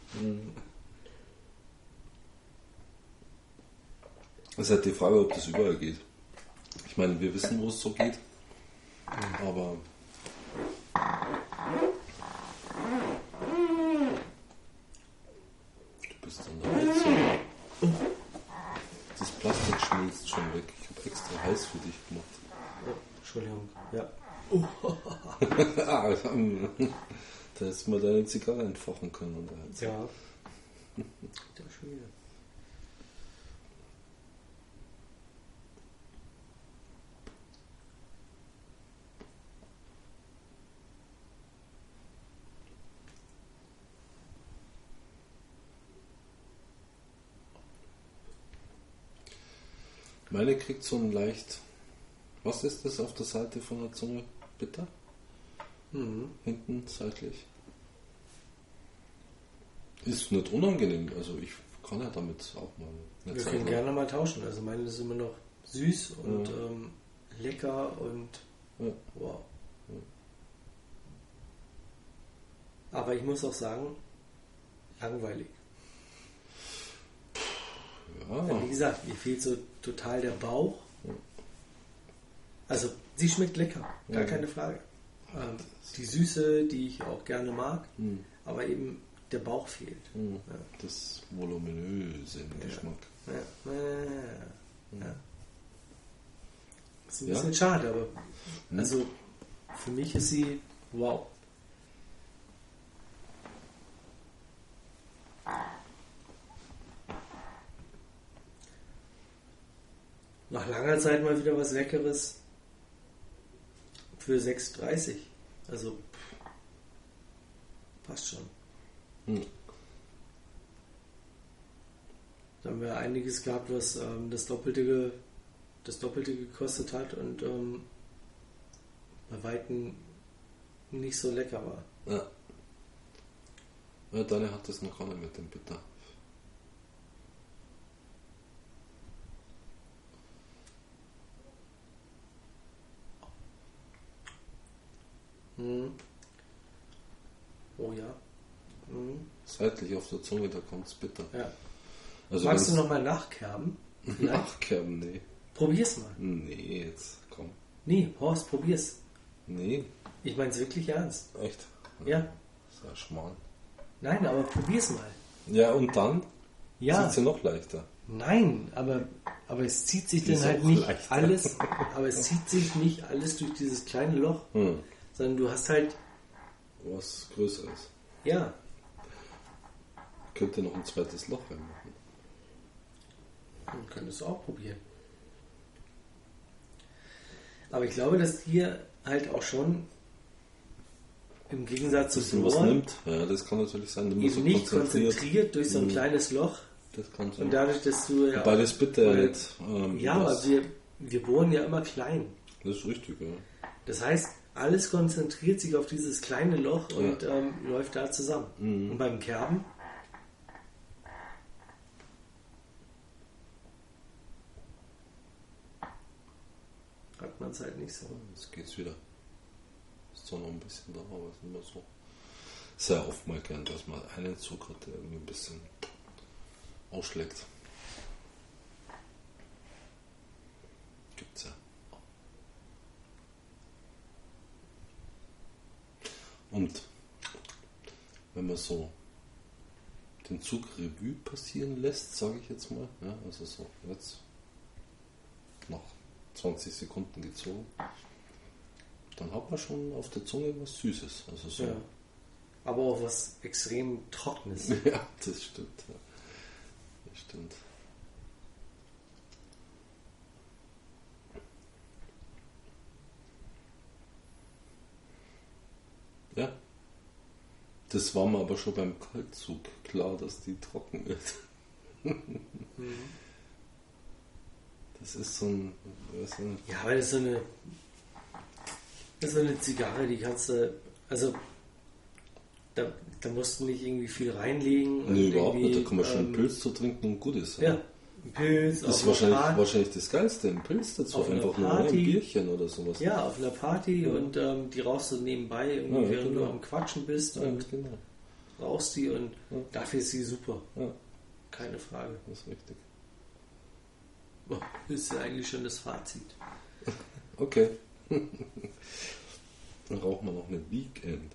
Es ist halt die Frage, ob das überall geht. Ich meine, wir wissen, wo es so geht. Aber. Du bist an der Heizung. Das Plastik schmilzt schon weg. Ich habe extra heiß für dich gemacht. Entschuldigung. Ja. Da hättest du mal deine Zigarre entfachen können an der Heizung. Ja. Schon wieder. Meine kriegt so ein leicht. Was ist das auf der Seite von der Zunge? Bitter? Mhm. Hinten seitlich. Ist nicht unangenehm. Also ich kann ja damit auch mal Wir Zeit können lang- gerne mal tauschen. Also meine ist immer noch süß und Ja. ähm, lecker und Ja. wow. Aber ich muss auch sagen, langweilig. Ja, Wie gesagt, mir fehlt so total der Bauch. Also, sie schmeckt lecker, gar Ja. keine Frage. Ähm, die Süße, die ich auch gerne mag, Hm. aber eben der Bauch fehlt. Hm. Ja. das voluminöse im Ja. Geschmack. Ja. Ja. Ist ein bisschen schade, aber Hm. also für mich ist sie wow. Nach langer Zeit mal wieder was Leckeres für 6,30. Also passt schon. Hm. Da haben wir einiges gehabt, was ähm, das, Doppelte das Doppelte gekostet hat und ähm, bei Weitem nicht so lecker war. Ja. ja, deine hat das noch gar nicht mit dem Bitter. Mhm. Oh ja. Seitlich auf der Zunge, da kommt es bitter. ja. Also Magst du wenn's- noch mal nachkerben? Vielleicht? Nachkerben, nee. Probier's mal. Nee, jetzt komm. Nee, Horst, probier's. Nee, Ich mein's wirklich ernst. echt. Ja. Das ist ja schmal. Nein, aber probier's mal. Ja, und dann Ja. sieht sie noch leichter. Nein, aber, aber es zieht sich dann halt nicht leichter. alles, aber es zieht sich nicht alles durch dieses kleine Loch, Hm. sondern du hast halt, Was Größeres. ja, Könnte noch ein zweites Loch reinmachen. du könntest auch probieren. Aber ich glaube, dass hier halt auch schon im Gegensatz zu bisschen was nimmt. Ja, das kann natürlich sein. Immer eben nicht konzentriert durch so ein Mhm. kleines Loch. Das kann sein. Und dadurch, dass du ja. Wobei das bitte halt. Ähm, ja, aber wir, wir bohren ja immer klein. das ist richtig, ja. Das heißt, alles konzentriert sich auf dieses kleine Loch und ähm, läuft da zusammen. Mhm. Und beim Kerben hat man es halt nicht so. Jetzt geht's wieder. Ist zwar noch ein bisschen da, aber ist mehr so. Sehr oft mal gern, dass man einen Zug hat, der irgendwie ein bisschen ausschlägt. Gibt's ja. Und wenn man so den Zug Revue passieren lässt, sage ich jetzt mal, ja, also so jetzt noch 20 Sekunden gezogen, dann hat man schon auf der Zunge was Süßes. Also so. Ja. Aber auch was extrem Trockenes. Ja, das stimmt. Ja. Das stimmt. Ja. Das war mir aber schon beim Kaltzug klar, dass die trocken wird. Das ist so ein. weiß nicht, Ja, weil das ist so eine. Das ist so eine Zigarre, die kannst du. Also. Da, da musst du nicht irgendwie viel reinlegen. und Nee, überhaupt nicht. Da kann man schon ähm, einen Pilz zu trinken und gut ist. Ja, ein Pilz. Das ist wahrscheinlich, wahrscheinlich das Geilste, ein Pilz dazu. Auf einer Einfach nur ein Party. Bierchen oder sowas. Ja, auf einer Party und ähm, die rauchst du nebenbei, irgendwie, Ja, während genau. du am Quatschen bist Ja, und genau. rauchst die und Ja. dafür ist sie super. Ja, Keine Frage. das ist richtig. Das ist ja eigentlich schon das Fazit. Okay. Dann rauchen wir noch eine Weekend.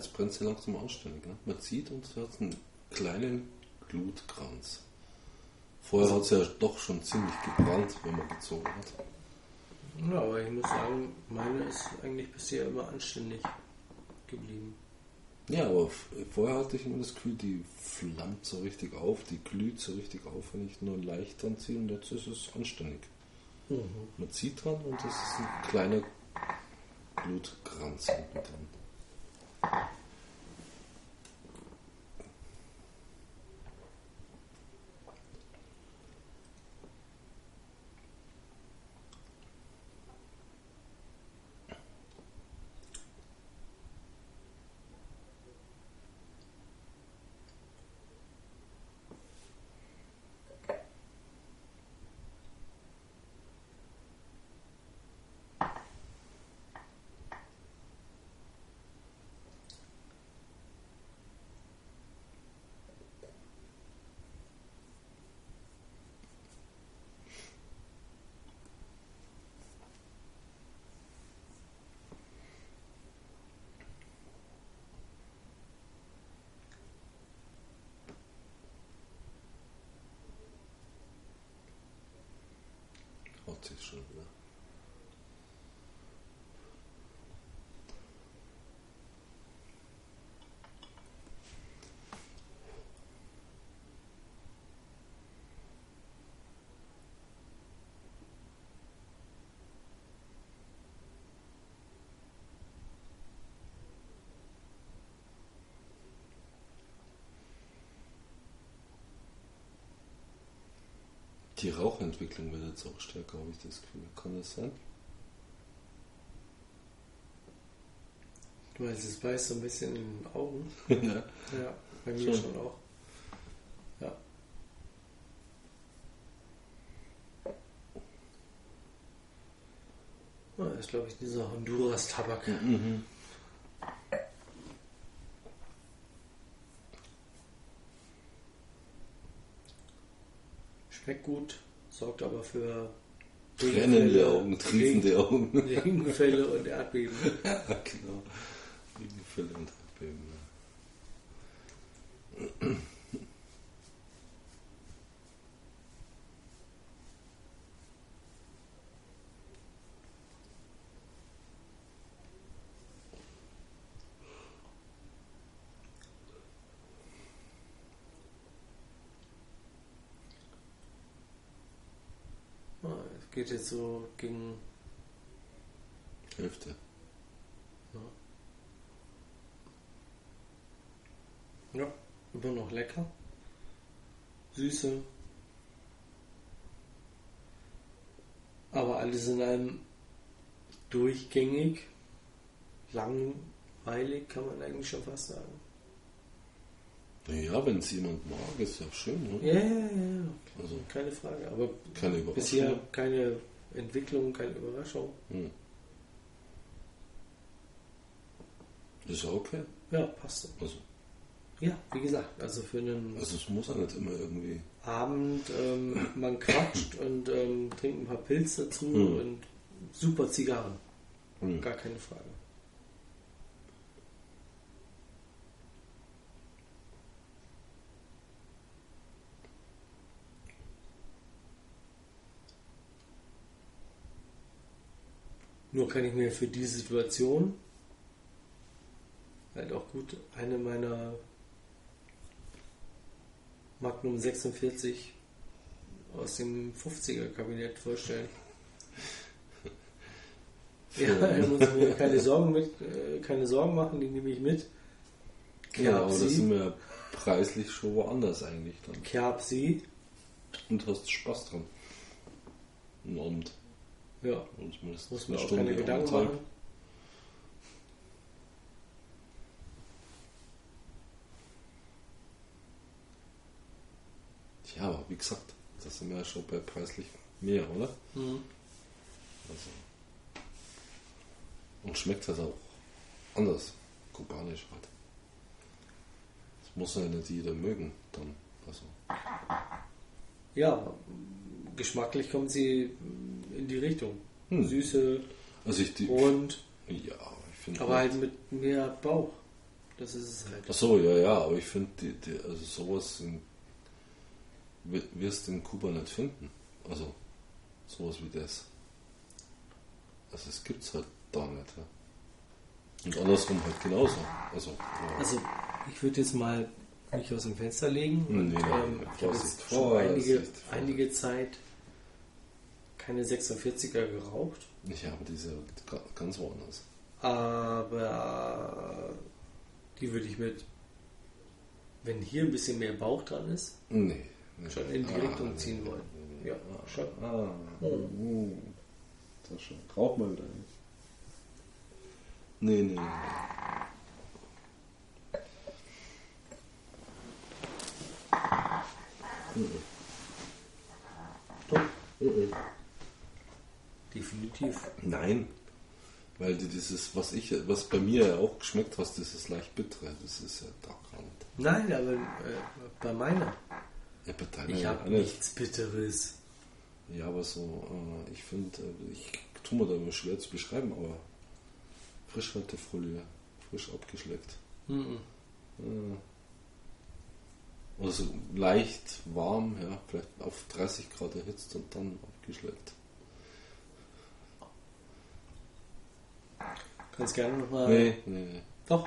Jetzt brennt sie langsam anständig. Ne? Man zieht und sie hat einen kleinen Glutkranz. Vorher hat sie ja doch schon ziemlich gebrannt, wenn man gezogen hat. Ja, aber ich muss sagen, meine ist eigentlich bisher immer anständig geblieben. Ja, aber vorher hatte ich immer das Gefühl, die flammt so richtig auf, die glüht so richtig auf, wenn ich nur leicht dran ziehe und jetzt ist es anständig. Man zieht dran und es ist ein kleiner Blutkranz hinten dran. Thank you. Die Rauchentwicklung wird jetzt auch stärker, habe ich das Gefühl. Kann das sein? Du meinst, es beißt so ein bisschen in den Augen? ja. ja, bei mir schon, schon auch. Ja. Ah, das ist, glaube ich, dieser Honduras-Tabak. Mhm. Schmeckt gut, sorgt aber für Tränende Augen, triefende Augen. Regenfälle und Erdbeben. ja, genau. Regenfälle und Erdbeben. Ja. Geht jetzt so gegen Hälfte. Ja. ja, immer noch lecker. Süße. Aber alles in einem durchgängig, langweilig, kann man eigentlich schon fast sagen. Ja, wenn es jemand mag, ist ja schön. Ne? Ja, ja, ja. Also, keine Frage. Aber keine Überraschung. bisher keine Entwicklung, keine Überraschung. Hm. Ist ja okay. Ja, passt. Also. Ja, wie gesagt, also für einen. Also es muss ja nicht immer irgendwie. Abend, ähm, man quatscht und ähm, trinkt ein paar Pilze dazu hm. und super Zigarren. Hm. Gar keine Frage. Nur kann ich mir für die Situation halt auch gut eine meiner Magnum 46 aus dem 50er Kabinett vorstellen. ja, er muss mir keine Sorgen, mit, äh, keine Sorgen machen, die nehme ich mit. ja, aber das sind wir preislich schon woanders eigentlich dann. Kerb sie. Und hast Spaß dran. Abend. Ja, und muss man auch keine Gedanken machen. Ja, aber wie gesagt, das sind wir ja schon bei preislich mehr, oder? Mhm. Also. Und schmeckt halt auch anders, kubanisch halt. Das muss ja nicht jeder mögen dann. Also. Ja, geschmacklich kommt sie in die Richtung. Hm. Süße, also ich die, rund. Ja, ich finde. Aber halt mit mehr Bauch. Das ist es halt. Ach so, ja, ja, aber ich finde, die, die, also sowas in, wirst du in Kuba nicht finden. Also sowas wie das. Also es gibt es halt da nicht. Ja. Und andersrum halt genauso. Also, ja. also ich würde jetzt mal mich aus dem Fenster legen. Nee, und, ähm, ich habe jetzt schon einige, einige Zeit keine 46er geraucht. Ich habe diese ganz woanders. Aber die würde ich mit, wenn hier ein bisschen mehr Bauch dran ist, nee, nee. schon in die ah, Richtung ziehen wollen. Nee, ja, ah, schon. Ah, oh. Das schon. Rauch mal wieder nicht. Nee, nee, nee. Mhm. Doch. Definitiv. Nein, weil dieses, was ich, was bei mir ja auch geschmeckt hast, dieses leicht bittere, das ist ja da gar nicht. Nein, aber äh, bei meiner. Ja, bei deiner ich habe nichts Bitteres. Ja, aber so, äh, ich finde, äh, ich tue mir da immer schwer zu beschreiben, aber Frischhaltefolie, frisch abgeschleckt. Mhm. Äh, oder so leicht warm, ja, vielleicht auf 30 Grad erhitzt und dann abgeschleckt. Kannst gerne nochmal. Nee, nee, nee. Doch.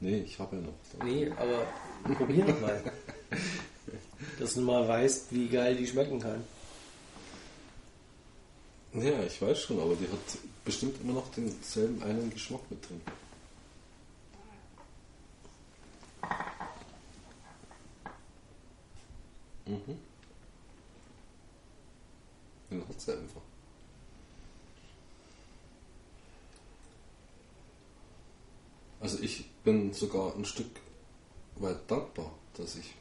Nee, ich habe ja noch. Nee, aber probier nochmal. Dass du mal weißt, wie geil die schmecken kann. Ja, ich weiß schon, aber die hat bestimmt immer noch denselben einen Geschmack mit drin. Mhm. Den hat sie einfach. Also ich bin sogar ein Stück weit dankbar, dass ich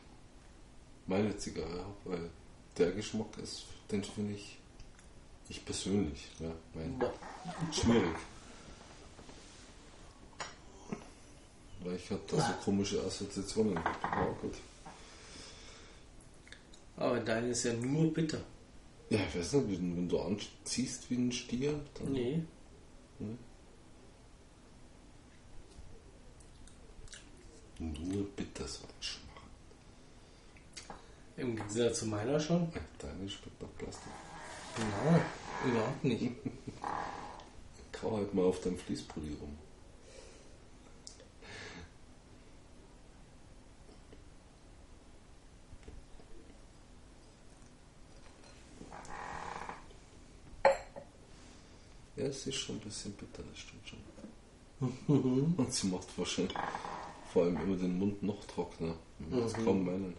meine Zigarre habe, weil der Geschmack ist, den finde ich Ich persönlich, ja. Mein, schwierig. Weil ich habe da so komische Assoziationen. Oh gut. Aber deine ist ja nur bitter. Ja, ich weiß nicht, wenn, wenn du anziehst wie ein Stier, dann. Nee. Ne? Nur bitter so ein Schmarrn. Im Gegensatz zu meiner schon? Ja, Deine schmeckt nach Plastik. Nein, überhaupt nicht. Kau halt mal auf deinem Fließpulli rum. Ja, es ist schon ein bisschen bitter, das stimmt schon. Und sie macht wahrscheinlich vor allem immer den Mund noch trockener. Man wird es kaum meinen.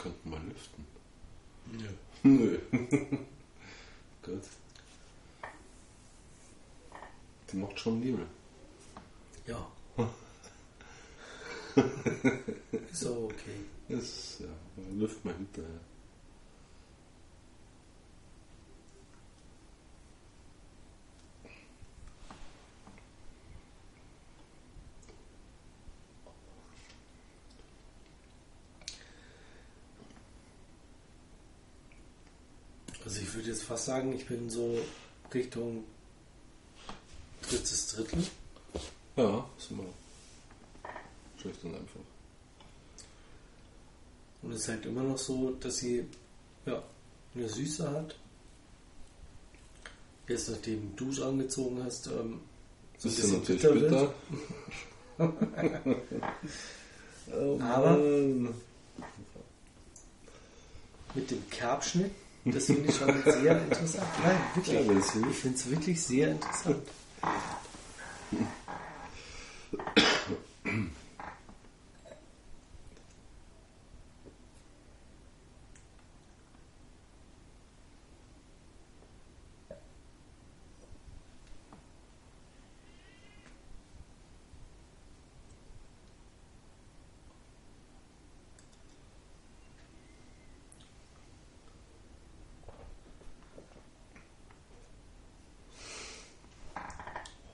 Könnten mal lüften. Nö. Nö. Gut. Die macht schon Nebel. Ja. ist auch okay. Das, ja, lüften mal hinterher. Also ich würde jetzt fast sagen, ich bin so Richtung drittes Drittel. Ja, ist immer schlecht und einfach. Und es ist halt immer noch so, dass sie ja, eine Süße hat. Jetzt nachdem du es angezogen hast, ähm, so ein bisschen natürlich bitter bitter. Oh Aber-. Mit dem Kerbschnitt, das finde ich schon sehr interessant. Nein, wirklich. Ja, ich finde es wirklich sehr interessant.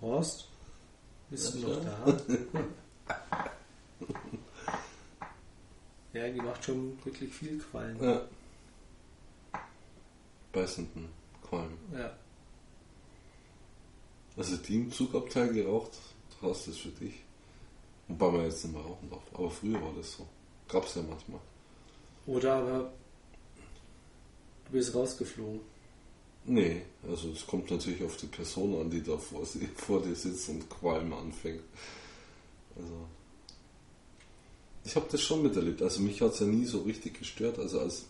Horst, bist du noch da? Ja, die macht schon wirklich viel Quallen. Ja. Beißenden Qualm. Ja. Also die im Zugabteil geraucht, du hast das für dich. Wobei man jetzt nicht mehr rauchen darf. Aber früher war das so. Gab's ja manchmal. Oder aber du bist rausgeflogen. Nee, also es kommt natürlich auf die Person an, die da vor, sie, vor dir sitzt und Qualm anfängt. Also ich habe das schon miterlebt. Also mich hat es ja nie so richtig gestört. Also als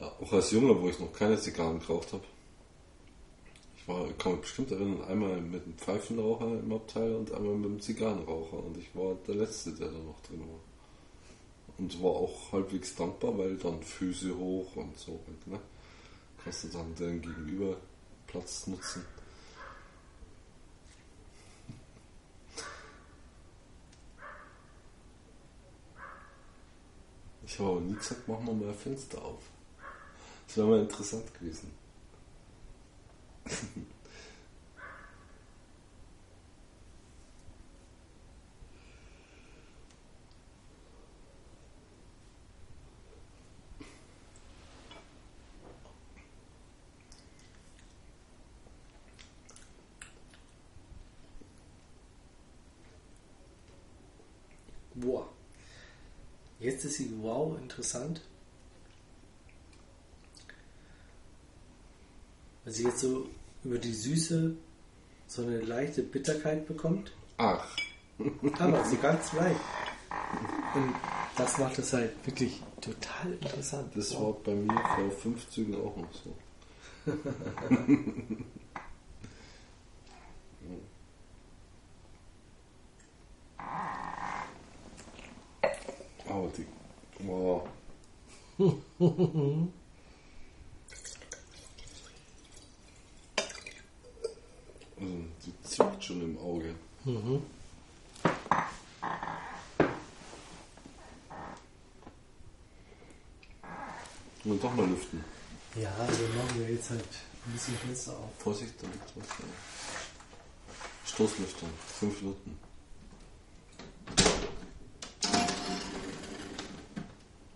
auch als Junger, wo ich noch keine Zigarren geraucht habe. Ich war, kann mich bestimmt erinnern, einmal mit einem Pfeifenraucher im Abteil und einmal mit einem Zigarrenraucher. Und ich war der Letzte, der da noch drin war. Und war auch halbwegs dankbar, weil dann Füße hoch und so ne? Kannst du dann den Gegenüber Platz nutzen. Ich habe auch nie gesagt, machen wir mal ein Fenster auf. Das wäre mal interessant gewesen. Boah. Jetzt ist sie wow interessant. Weil sie jetzt so über die Süße so eine leichte Bitterkeit bekommt. Ach. Aber so ganz leicht. Und das macht es halt wirklich total interessant. Das war bei mir vor fünf Zügen auch noch so. Aber die. Wow. Also, die zuckt schon im Auge. Mhm. Und doch mal lüften. Ja, also machen wir jetzt halt ein bisschen Fenster auf. Vorsicht, da liegt was. Stoßlüftung, fünf Minuten.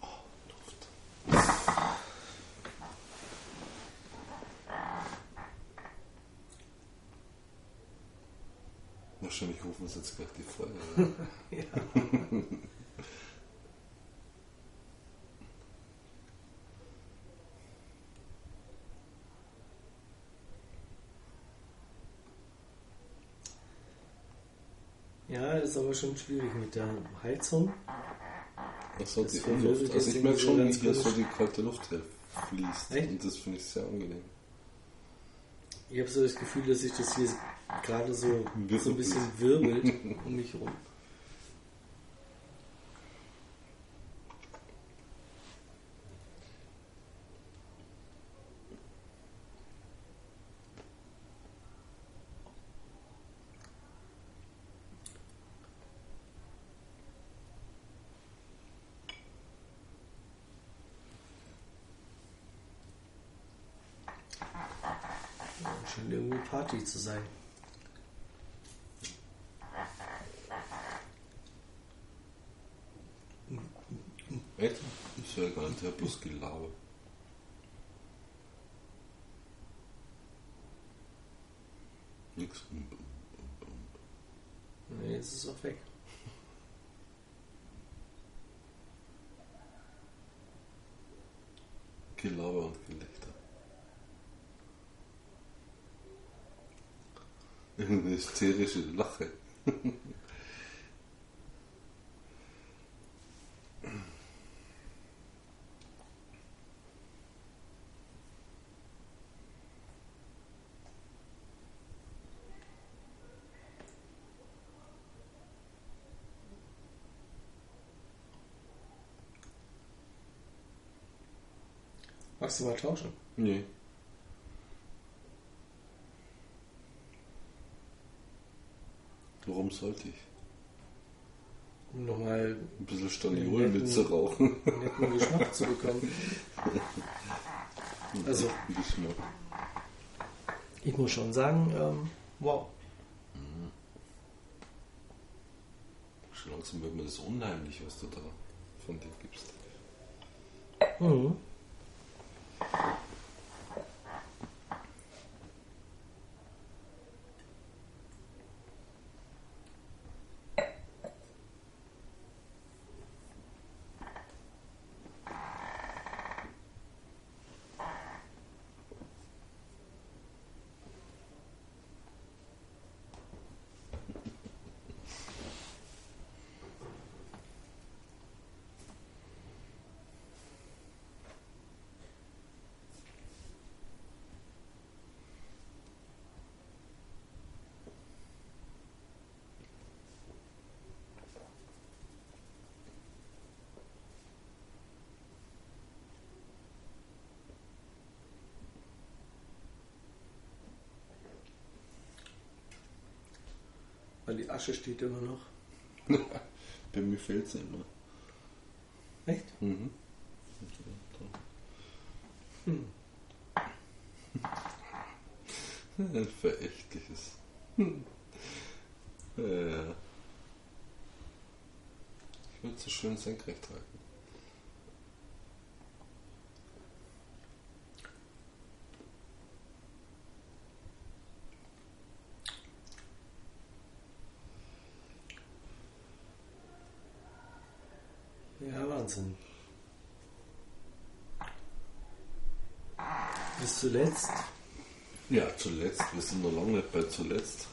Oh, Duft. Wahrscheinlich rufen uns jetzt gleich die Feuerwehr. Ja. Ja, das ist aber schon schwierig mit der Heizung. Achso, Das die verwirbelt Luft. Also ich merke schon, wie hier so die kalte Luft fließt. Echt? Und das finde ich sehr angenehm. Ich habe so das Gefühl, dass sich das hier gerade so, so ein bisschen wirbelt um mich herum. Scheint irgendwie Party zu sein. Echt? Ist ja gar nicht, der bloß Gelaber. Nix. Nee, jetzt ist es auch weg. Gelaber und Gelächter. Eine hysterische Lache. Magst du mal tauschen? Nee. Warum sollte ich? Um nochmal Ein bisschen Staniol mitzurauchen. einen netten Geschmack zu bekommen. Also, Geschmack. ich muss schon sagen, ähm, wow. Schon langsam wird mir das unheimlich, was du da von dir gibst. Mhm. Weil die Asche steht immer noch. Bei mir fällt es immer. Echt? Mhm. Hm. Ein verächtliches. Hm. Ja. Ich würde es so schön senkrecht halten. Ja, Wahnsinn. Bis zuletzt? Ja, zuletzt. Wir sind noch lange nicht bei zuletzt.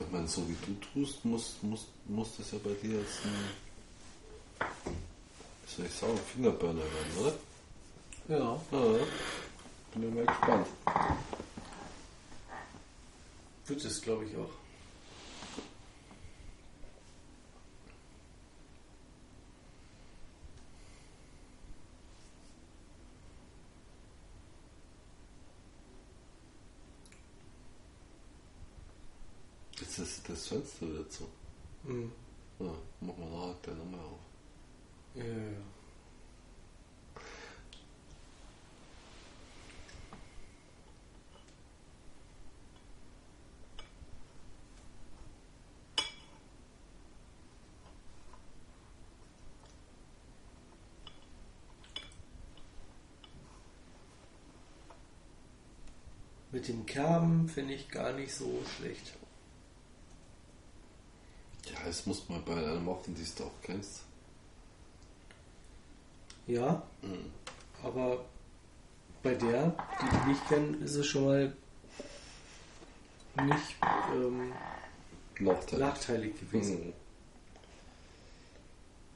Ich meine, so wie du tust, muss, muss, muss das ja bei dir jetzt ein, wie soll ich sagen, Fingerburner werden, oder? Ja. Ja, bin ich mal gespannt. Wird es, glaube ich, auch. Jetzt ist das Fenster wieder zu. Mhm. Ja, machen wir nachher gleich nochmal auf. Ja, ja, ja. Mit dem Kerben finde ich gar nicht so schlecht. Das muss man bei einer machen, die du auch kennst. Ja, aber bei der, die ich nicht kenne, ist es schon mal nicht ähm, Nachteil. nachteilig gewesen. Mhm.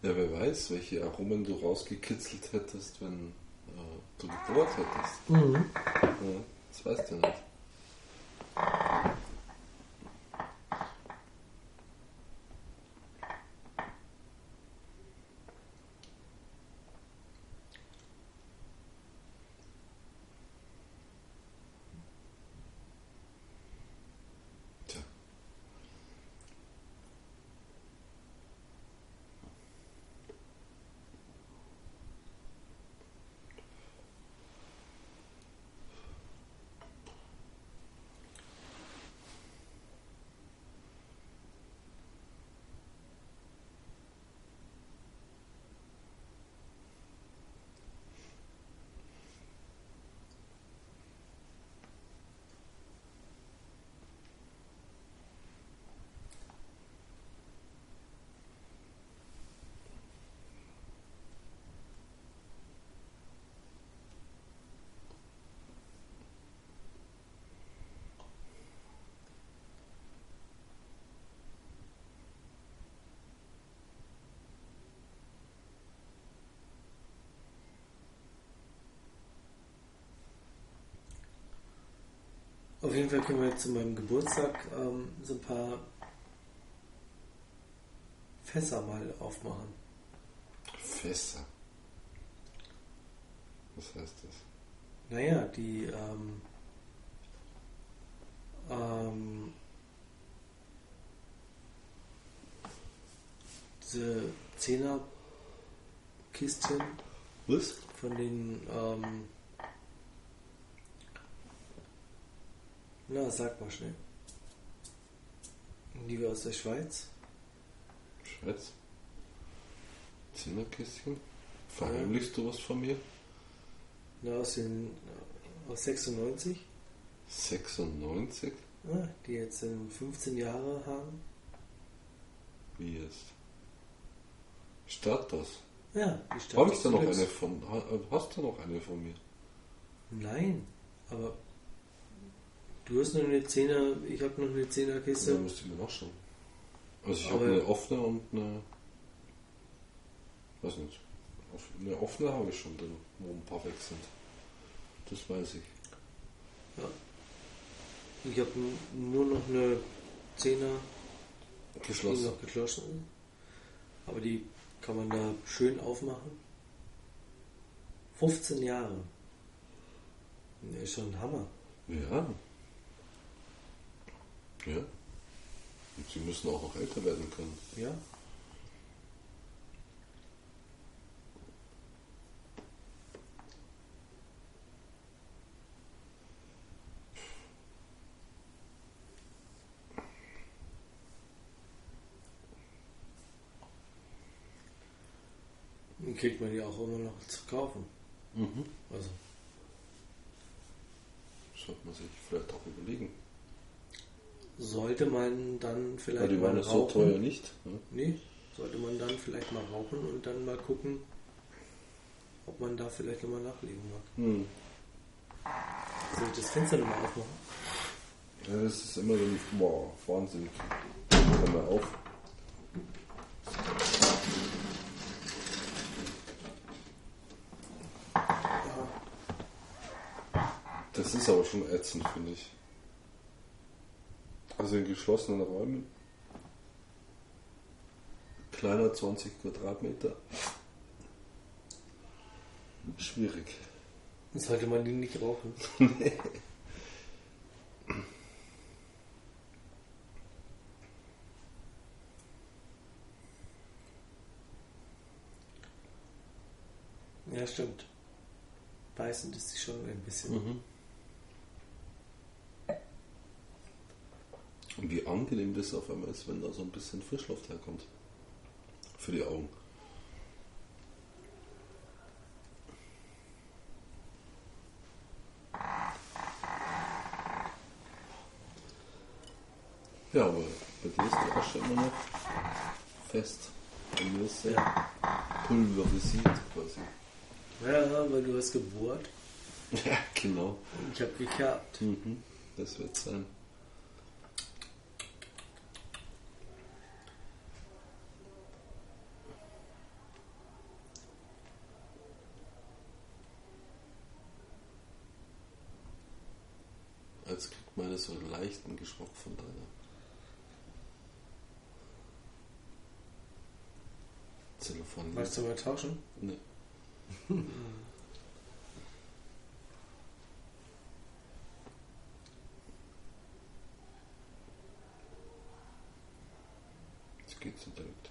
Ja, wer weiß, welche Aromen du rausgekitzelt hättest, wenn äh, du gebohrt hättest. Mhm. Ja, das weißt du nicht. Auf jeden Fall können wir jetzt zu meinem Geburtstag ähm, so ein paar Fässer mal aufmachen. Fässer. Was heißt das? Naja, die ähm, ähm, diese Zehnerkistchen Was? von den ähm, na, sag mal schnell. Die wir aus der Schweiz. Schweiz? Zimmerkästchen? Verheimlichst du was von mir? Na, aus den aus 96. 96? Ja, die jetzt ähm, 15 Jahre haben. Wie jetzt? Status. Ja, die Stadt Hast des du noch Glücks. eine von ha- Hast du noch eine von mir? Nein, aber du hast noch eine Zehner, ich habe noch eine Zehnerkiste. Da musst du mir nachschauen. Also ich habe eine offene und eine. Weiß nicht. Eine offene habe ich schon drin, wo ein paar weg sind. Das weiß ich. Ich habe nur noch eine Zehner, die Geschlossen. noch geschlossen. Aber die kann man da schön aufmachen. 15 Jahre. Das ist schon ein Hammer. Ja. Ja. Und sie müssen auch noch älter werden können. Ja. Dann kriegt man die auch immer noch zu kaufen. Mhm. Also, Sollte man sich vielleicht auch überlegen. Sollte man dann vielleicht die mal ja so rauchen. teuer nicht. Ne? Nee, sollte man dann vielleicht mal rauchen und dann mal gucken, ob man da vielleicht nochmal nachlegen mag. Hm. Soll ich das Fenster nochmal aufmachen? Ja, das ist immer so ein boah, Wahnsinn. Komm mal auf. Das ist aber schon ätzend, finde ich. Also in geschlossenen Räumen. Kleiner 20 Quadratmeter. Schwierig. Sollte man die nicht rauchen. Ja, stimmt. Beißend ist sie schon ein bisschen. Mhm. Und wie angenehm das auf einmal ist, wenn da so ein bisschen Frischluft herkommt. Für die Augen. Ja, aber bei dir ist die Asche immer noch fest. Bei mir ist ja. pulverisiert quasi. Ja, weil du hast gebohrt. Ja, genau. Ich habe gekerbt. Mhm, das wird sein. Man so einen leichten Geschmack von deiner. Telefon. Weißt du mal tauschen? Nee. Jetzt geht's direkt.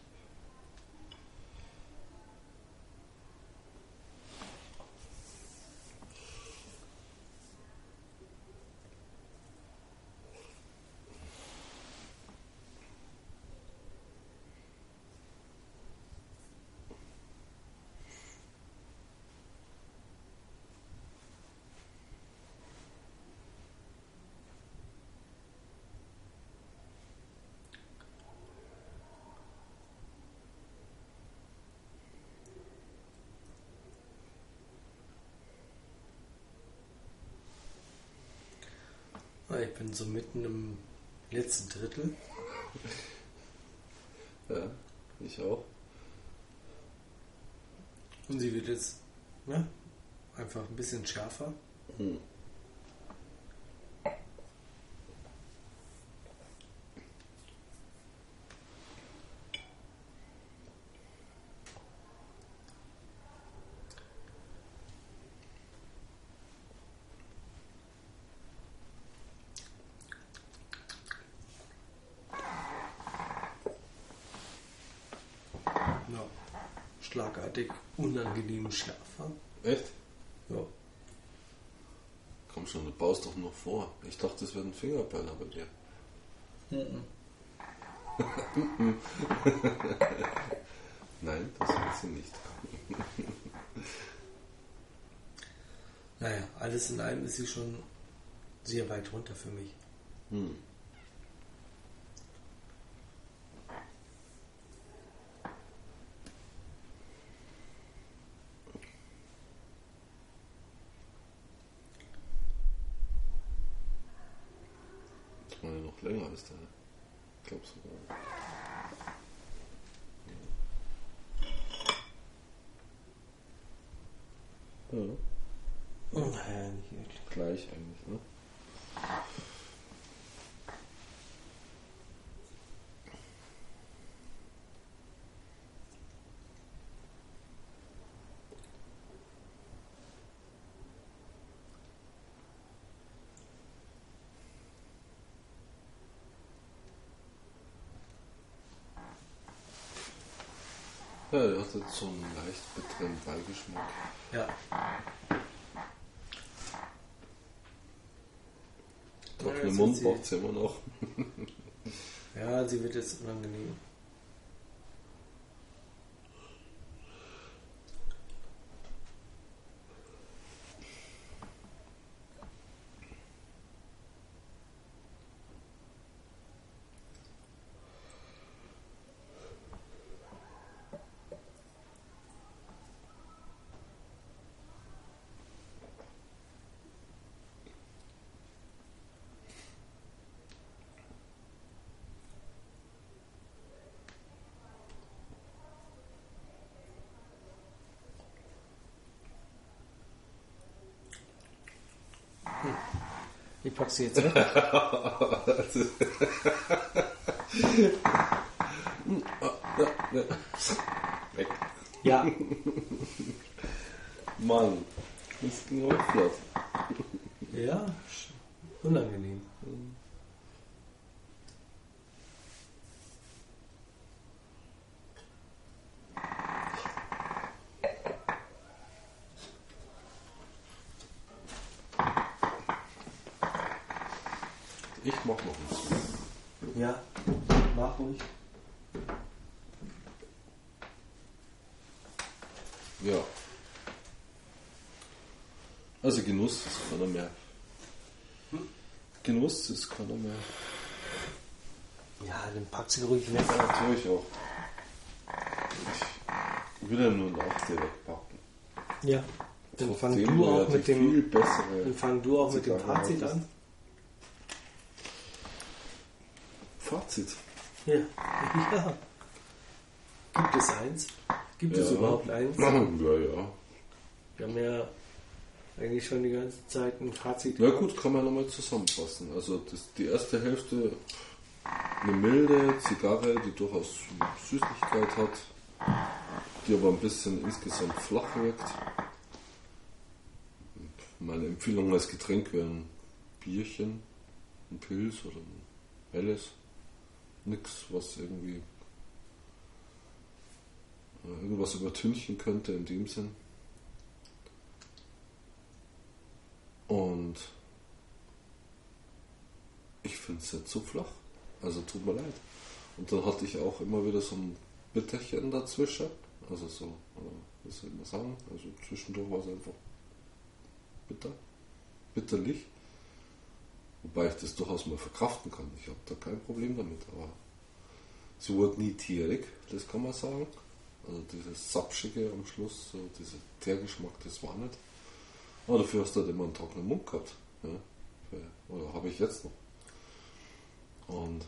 Ich bin so mitten im letzten Drittel. Ja, ich auch. Und sie wird jetzt ne, einfach ein bisschen schärfer. Hm. Schlaf Echt? Ja. Komm schon, du baust doch noch vor. Ich dachte, das wäre ein Fingerpeller bei dir. Mhm. Nein, das wird sie nicht. naja, alles in allem ist sie schon sehr weit runter für mich. Hm. Länger ist der. Ich glaube sogar. Ja. Oh, naja, nicht wirklich. Gleich eigentlich, ne? Ja, der hat jetzt so einen leicht bitteren Beigeschmack. Ja. Trockenen ja, Mund braucht sie immer noch. ja, sie wird jetzt unangenehm. Ich pack sie jetzt weg. Weg. Ja, Mann, das ging auch flott. ja, unangenehm. Ich mach noch einen Ja, mach ruhig. Ja. Also Genuss ist keiner mehr. Genuss ist keiner mehr. Ja, dann pack sie ruhig weg. Ja, tue ich auch. Ich ja nur nach dir wegpacken. Ja, dann fang Trotzdem, du auch mit dem, dann fang du auch mit dem Fazit an. Fazit. Ja. ja. Gibt es eins? Gibt es Ja. überhaupt eins? Ja, ja. Wir haben ja eigentlich schon die ganze Zeit ein Fazit. Na gut, kann man nochmal zusammenfassen. Also das, die erste Hälfte eine milde Zigarre, die durchaus Süßlichkeit hat, die aber ein bisschen insgesamt flach wirkt. Meine Empfehlung als Getränk wäre ein Bierchen, ein Pilz oder ein helles. Nix, was irgendwie äh, irgendwas übertünchen könnte in dem Sinn. Und ich finde es jetzt so flach. Also tut mir leid. Und dann hatte ich auch immer wieder so ein Bitterchen dazwischen. Also so, wie soll man sagen? Also zwischendurch war es einfach bitter. Bitterlich. Wobei ich das durchaus mal verkraften kann. Ich habe da kein Problem damit. Aber sie wurde nie tierig, das kann man sagen. Also dieses Sapschige am Schluss, so dieser Teergeschmack, das war nicht. Aber dafür hast du halt immer einen trockenen Mund gehabt. Ja? Oder habe ich jetzt noch. Und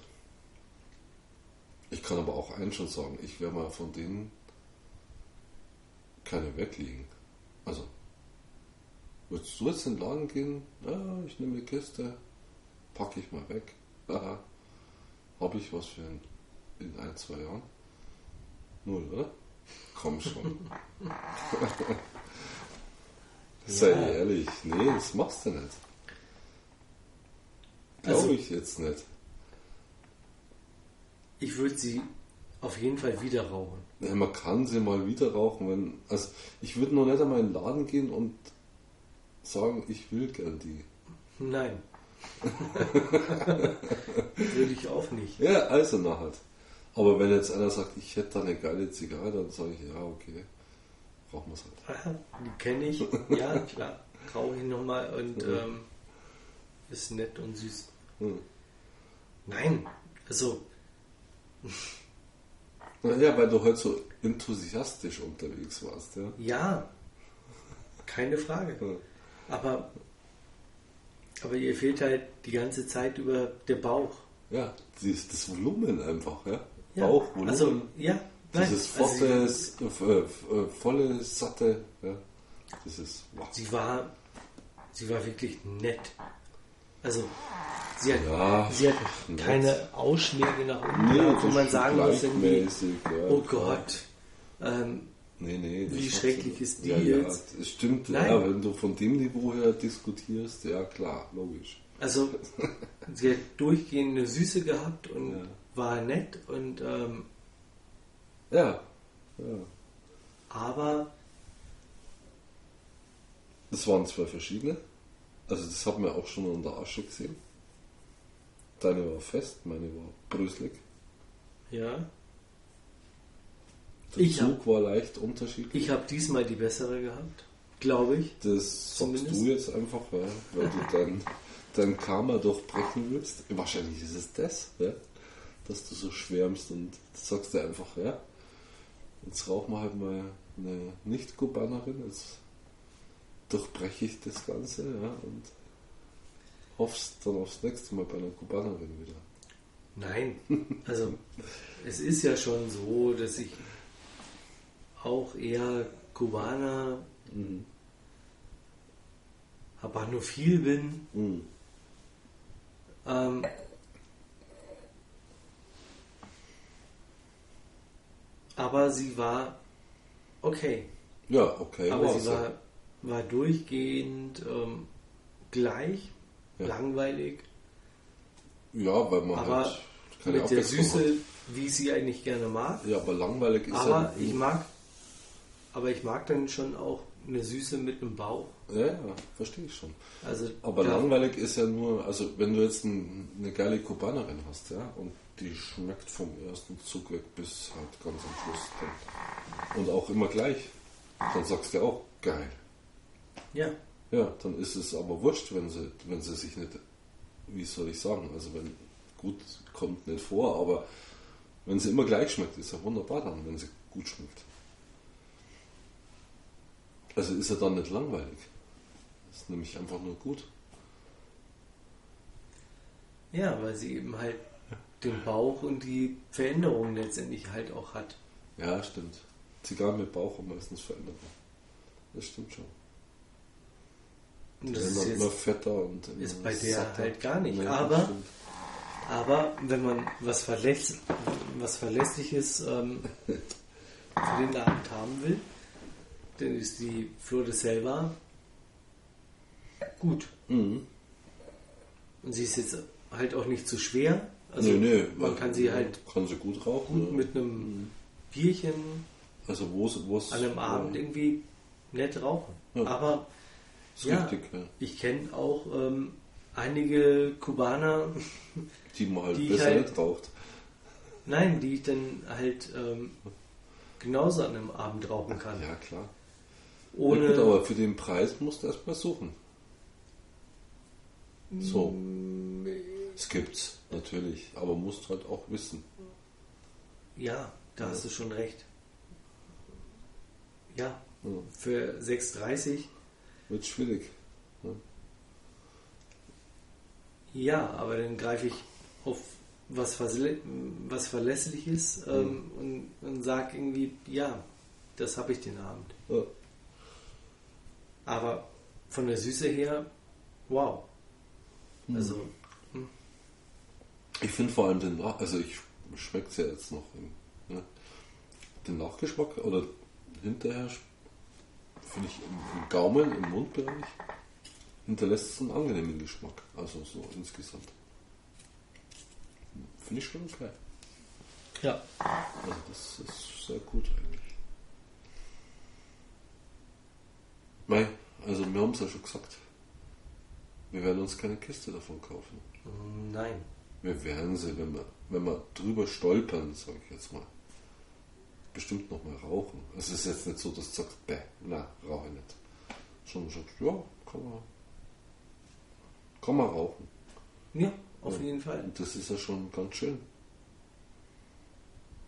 ich kann aber auch eins schon sagen, ich werde mal von denen keine weglegen. Also, würdest du jetzt in den Laden gehen? Ja, ich nehme die Kiste, packe ich mal weg. Habe ich was für in, in ein, zwei Jahren? Null, oder? Komm schon. Sei Ja. ehrlich, nee, das machst du nicht. Glaube Also- ich jetzt nicht. Ich würde sie auf jeden Fall wieder rauchen. Ja, man kann sie mal wieder rauchen, wenn. Also ich würde noch nicht einmal in den Laden gehen und sagen, ich will gern die. Nein. würde ich auch nicht. Ja, also na halt. Aber wenn jetzt einer sagt, ich hätte da eine geile Zigarre, dann sage ich, ja, okay, brauchen wir es halt. Kenne ich. Ja, klar. Rauche ich nochmal und Ja. ähm, ist nett und süß. Hm. Nein, also Ja, weil du heute so enthusiastisch unterwegs warst, ja. ja, keine Frage. Ja. Aber, aber ihr fehlt halt die ganze Zeit über der Bauch. Ja, das Volumen einfach, ja. Ja, Bauchvolumen. Also, ja, dieses also volle, sie, äh, äh, volle, satte, ja. Das ist, wow. sie war, sie war wirklich nett. Also, sie hat, Ja, sie hat nett. keine Ausschläge nach unten, Nee, wo man sagen muss, irgendwie, ja, oh. Gott, ähm, Nee, nee, Wie schrecklich ist die ja, jetzt? Ja, das stimmt, ja, wenn du von dem Niveau her diskutierst, ja klar, logisch. also sie hat durchgehend eine Süße gehabt und war nett und ähm, Ja, ja. aber Das waren zwei verschiedene. Also das hat man auch schon an der Asche gesehen. Deine war fest, meine war bröselig. ja, Der Ich Zug war leicht unterschiedlich. ich habe diesmal die bessere gehabt, glaube ich. Das sagst Zumindest. du jetzt einfach, ja, weil du dein, dein Karma durchbrechen willst. Wahrscheinlich ist es das, ja, dass du so schwärmst und sagst dir einfach, ja, jetzt rauchen wir halt mal eine Nicht-Kubanerin, jetzt durchbreche ich das Ganze ja, und hoffst dann aufs nächste Mal bei einer Kubanerin wieder. Nein, also es ist ja schon so, dass ich auch eher Kubaner Mhm. habanophil bin. Mhm. Ähm, aber sie war okay. Ja, okay. aber war's sie war, war durchgehend ähm, gleich, Ja. langweilig, Ja, weil man aber halt keine mit der Süße, hat. wie ich sie eigentlich gerne mag. Ja, aber langweilig ist Aber ja. ich mag, aber ich mag dann schon auch eine Süße mit einem Bauch. Ja, ja, verstehe ich schon. Also Aber langweilig ist ja nur, also wenn du jetzt ein, eine geile Kubanerin hast, ja, und die schmeckt vom ersten Zug weg bis halt ganz am Schluss dann, und auch immer gleich, dann sagst du ja auch geil. Ja, Ja, dann ist es aber wurscht, wenn sie, wenn sie sich nicht, wie soll ich sagen, also wenn, gut, kommt nicht vor, aber wenn sie immer gleich schmeckt, ist ja wunderbar dann, wenn sie gut schmeckt. Also ist er dann nicht langweilig. Ist nämlich einfach nur gut. ja, weil sie eben halt den Bauch und die Veränderungen letztendlich halt auch hat. Ja, stimmt. Zigarren mit Bauch haben meistens Veränderungen. Das stimmt schon. Und Die das ist dann immer fetter und immer ist bei der satter. halt gar nicht. Nee, Aber-. Aber wenn man was, Verläss was Verlässliches ähm, für den Abend haben will, dann ist die Flor de Selva gut. Mhm. Und sie ist jetzt halt auch nicht zu schwer. Also nee, nee, man kann sie halt kann sie gut rauchen. gut ja. mit einem Bierchen also wo es, wo es an einem Abend irgendwie nett rauchen. Ja. Aber ja, richtig, ja. ich kenne auch ähm, einige Kubaner, die man halt die besser halt- nicht raucht. nein, die ich dann halt ähm, genauso an einem Abend rauchen kann. Ja, klar. Ohne gut, aber für den Preis musst du erstmal suchen. So. Es gibt's, natürlich, aber musst halt auch wissen. Ja, da hast du schon recht. Ja, Ja. für 6,30 Wird schwierig. ja, aber dann greife ich auf was, Versle was Verlässliches ähm, und, und sage irgendwie, ja, das habe ich den Abend. Ja. Aber von der Süße her, wow. Mhm. Also, Ich finde vor allem den Nach also ich schmeckt ja jetzt noch im, ne? den Nachgeschmack oder hinterher finde ich im, im Gaumen, im Mundbereich hinterlässt es einen angenehmen Geschmack. Also so insgesamt. Finde ich schon okay. ja. Also das ist sehr gut eigentlich. Mei, also wir haben es ja schon gesagt. Wir werden uns keine Kiste davon kaufen. Nein. Wir werden sie, wenn wir, wenn wir drüber stolpern, sage ich jetzt mal, bestimmt noch mal rauchen. Es ist jetzt nicht so, dass du sagst, bäh, na, rauche ich nicht. Schon sagst, ja, kann man, kann man rauchen. Ja, auf Ja. jeden Fall. Und das ist ja schon ganz schön.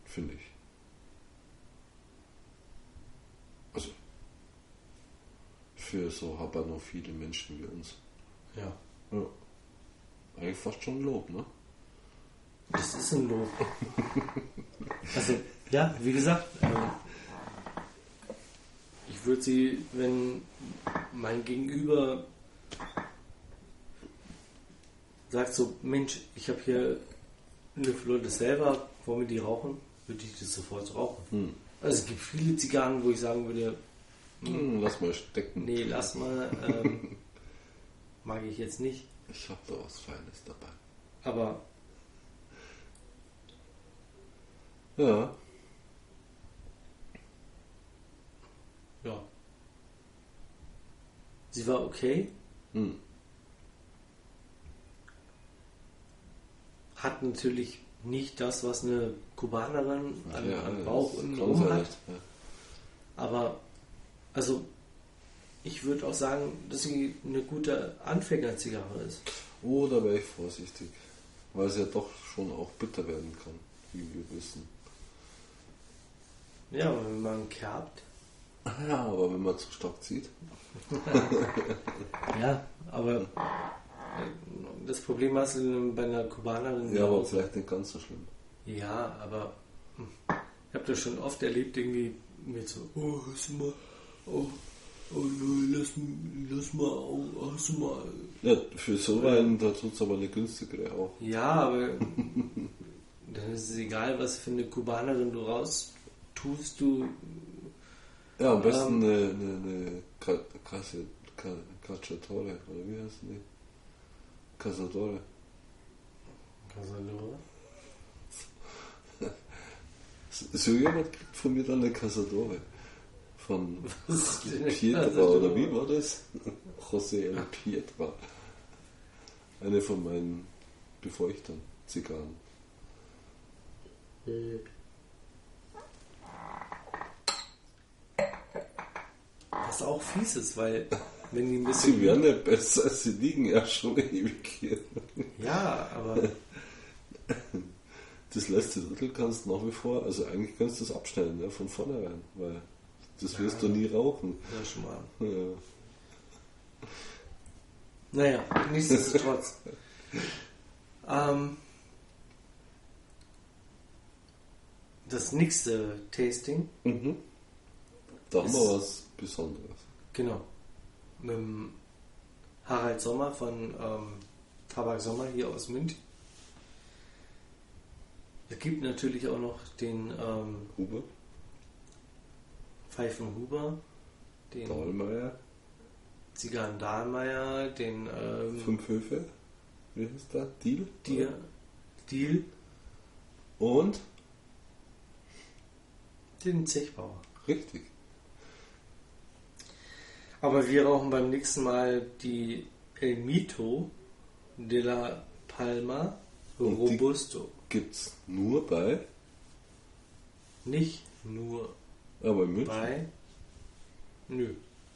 Finde ich. Also, für so habanophile Menschen wie uns. Ja. Ja. Eigentlich fast schon Lob, ne? Das ist ein Lob. Also, ja, wie gesagt, ähm, ich würde sie, wenn mein Gegenüber sagt so, Mensch, ich habe hier eine Flor de selber, wollen wir die rauchen? Würde ich das sofort rauchen. Hm. Also es gibt viele Zigarren, wo ich sagen würde, Hm, lass mal stecken. nee, lass mal, ähm, mag ich jetzt nicht. Ich habe da was Feines dabei. Aber Ja. ja. Sie war okay, Hm. hat natürlich nicht das, was eine Kubanerin an, ja, an Bauch und Rum hat. Ja. Aber also ich würde auch sagen, dass sie eine gute Anfängerzigarre ist. Oh, da wäre ich vorsichtig. Weil es ja doch schon auch bitter werden kann, wie wir wissen. Ja, aber wenn man kerbt. Ja, aber wenn man zu stark zieht. Ja, aber äh, das Problem hast du bei einer Kubanerin. Ja, aber vielleicht nicht ganz so schlimm. Ja, aber hm, ich habe das schon oft erlebt, irgendwie mit so, oh, hörst du mal, oh, oh, lass, lass mal, hast du mal. Ja, für so einen, da tut es aber eine günstigere auch. Ja, aber dann ist es egal, was für eine Kubanerin du raus tust, du. Ja, am besten ähm, eine, eine, eine Cacciatore, oder wie heißt die? Casadore. Casadore? So jemand kriegt von mir dann eine Casadore. Von Pietra, oder wie war das? José El Pietra. Eine von meinen Befeuchtern, Zigarren. Was auch fies ist, weil wenn die ein bisschen. Sie werden ja besser, sie liegen ja schon ewig hier. Ja, aber das letzte Drittel kannst du nach wie vor, also eigentlich kannst du das abstellen, ja, von vornherein, weil das wirst ja, du nie rauchen. Ja, schon mal. Ja. Naja, nichtsdestotrotz. ähm, das nächste Tasting. Mhm. Da haben wir was Besonderes. Genau. Mit dem Harald Sommer von ähm, Tabak Sommer hier aus München. Es gibt natürlich auch noch den ähm, Huber. Pfeifenhuber, den Dahlmeier. Zigarren Dahlmeier, den ähm, Fünf Höfe. Wie heißt der? Deal? Deal. Deal. Und? Den Zechbauer. Richtig. Aber wir rauchen beim nächsten Mal die El Mito de la Palma Robusto gibt es nur bei. Nicht nur aber in München? bei. Nö,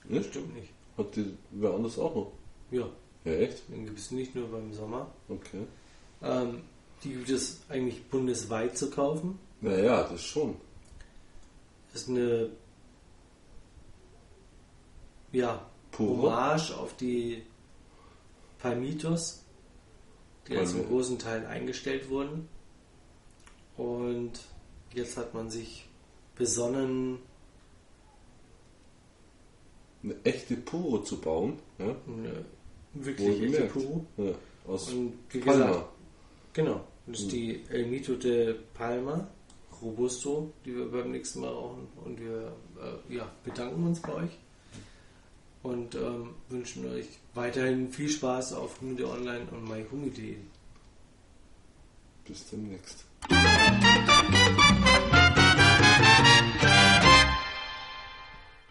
ja? das stimmt nicht. Hat die wer anders auch noch? Ja. Ja, echt? Den gibt es nicht nur beim Sommer. Okay. Ähm, die gibt es eigentlich bundesweit zu kaufen. Naja, das schon. Das ist eine ja, Puro? Hommage auf die Palmitos, die als in großen Teilen eingestellt wurden. Und jetzt hat man sich besonnen, eine echte Puro zu bauen. Ja? Eine wirklich echte Puro. Ja, aus Und wie Palma. Gesagt, genau. Das ist mhm. die El Mito de Palma Robusto, die wir beim nächsten Mal rauchen. Und wir äh, ja, bedanken uns bei euch und ähm, wünschen euch weiterhin viel Spaß auf Humide Online und myhumide.de. Bis demnächst.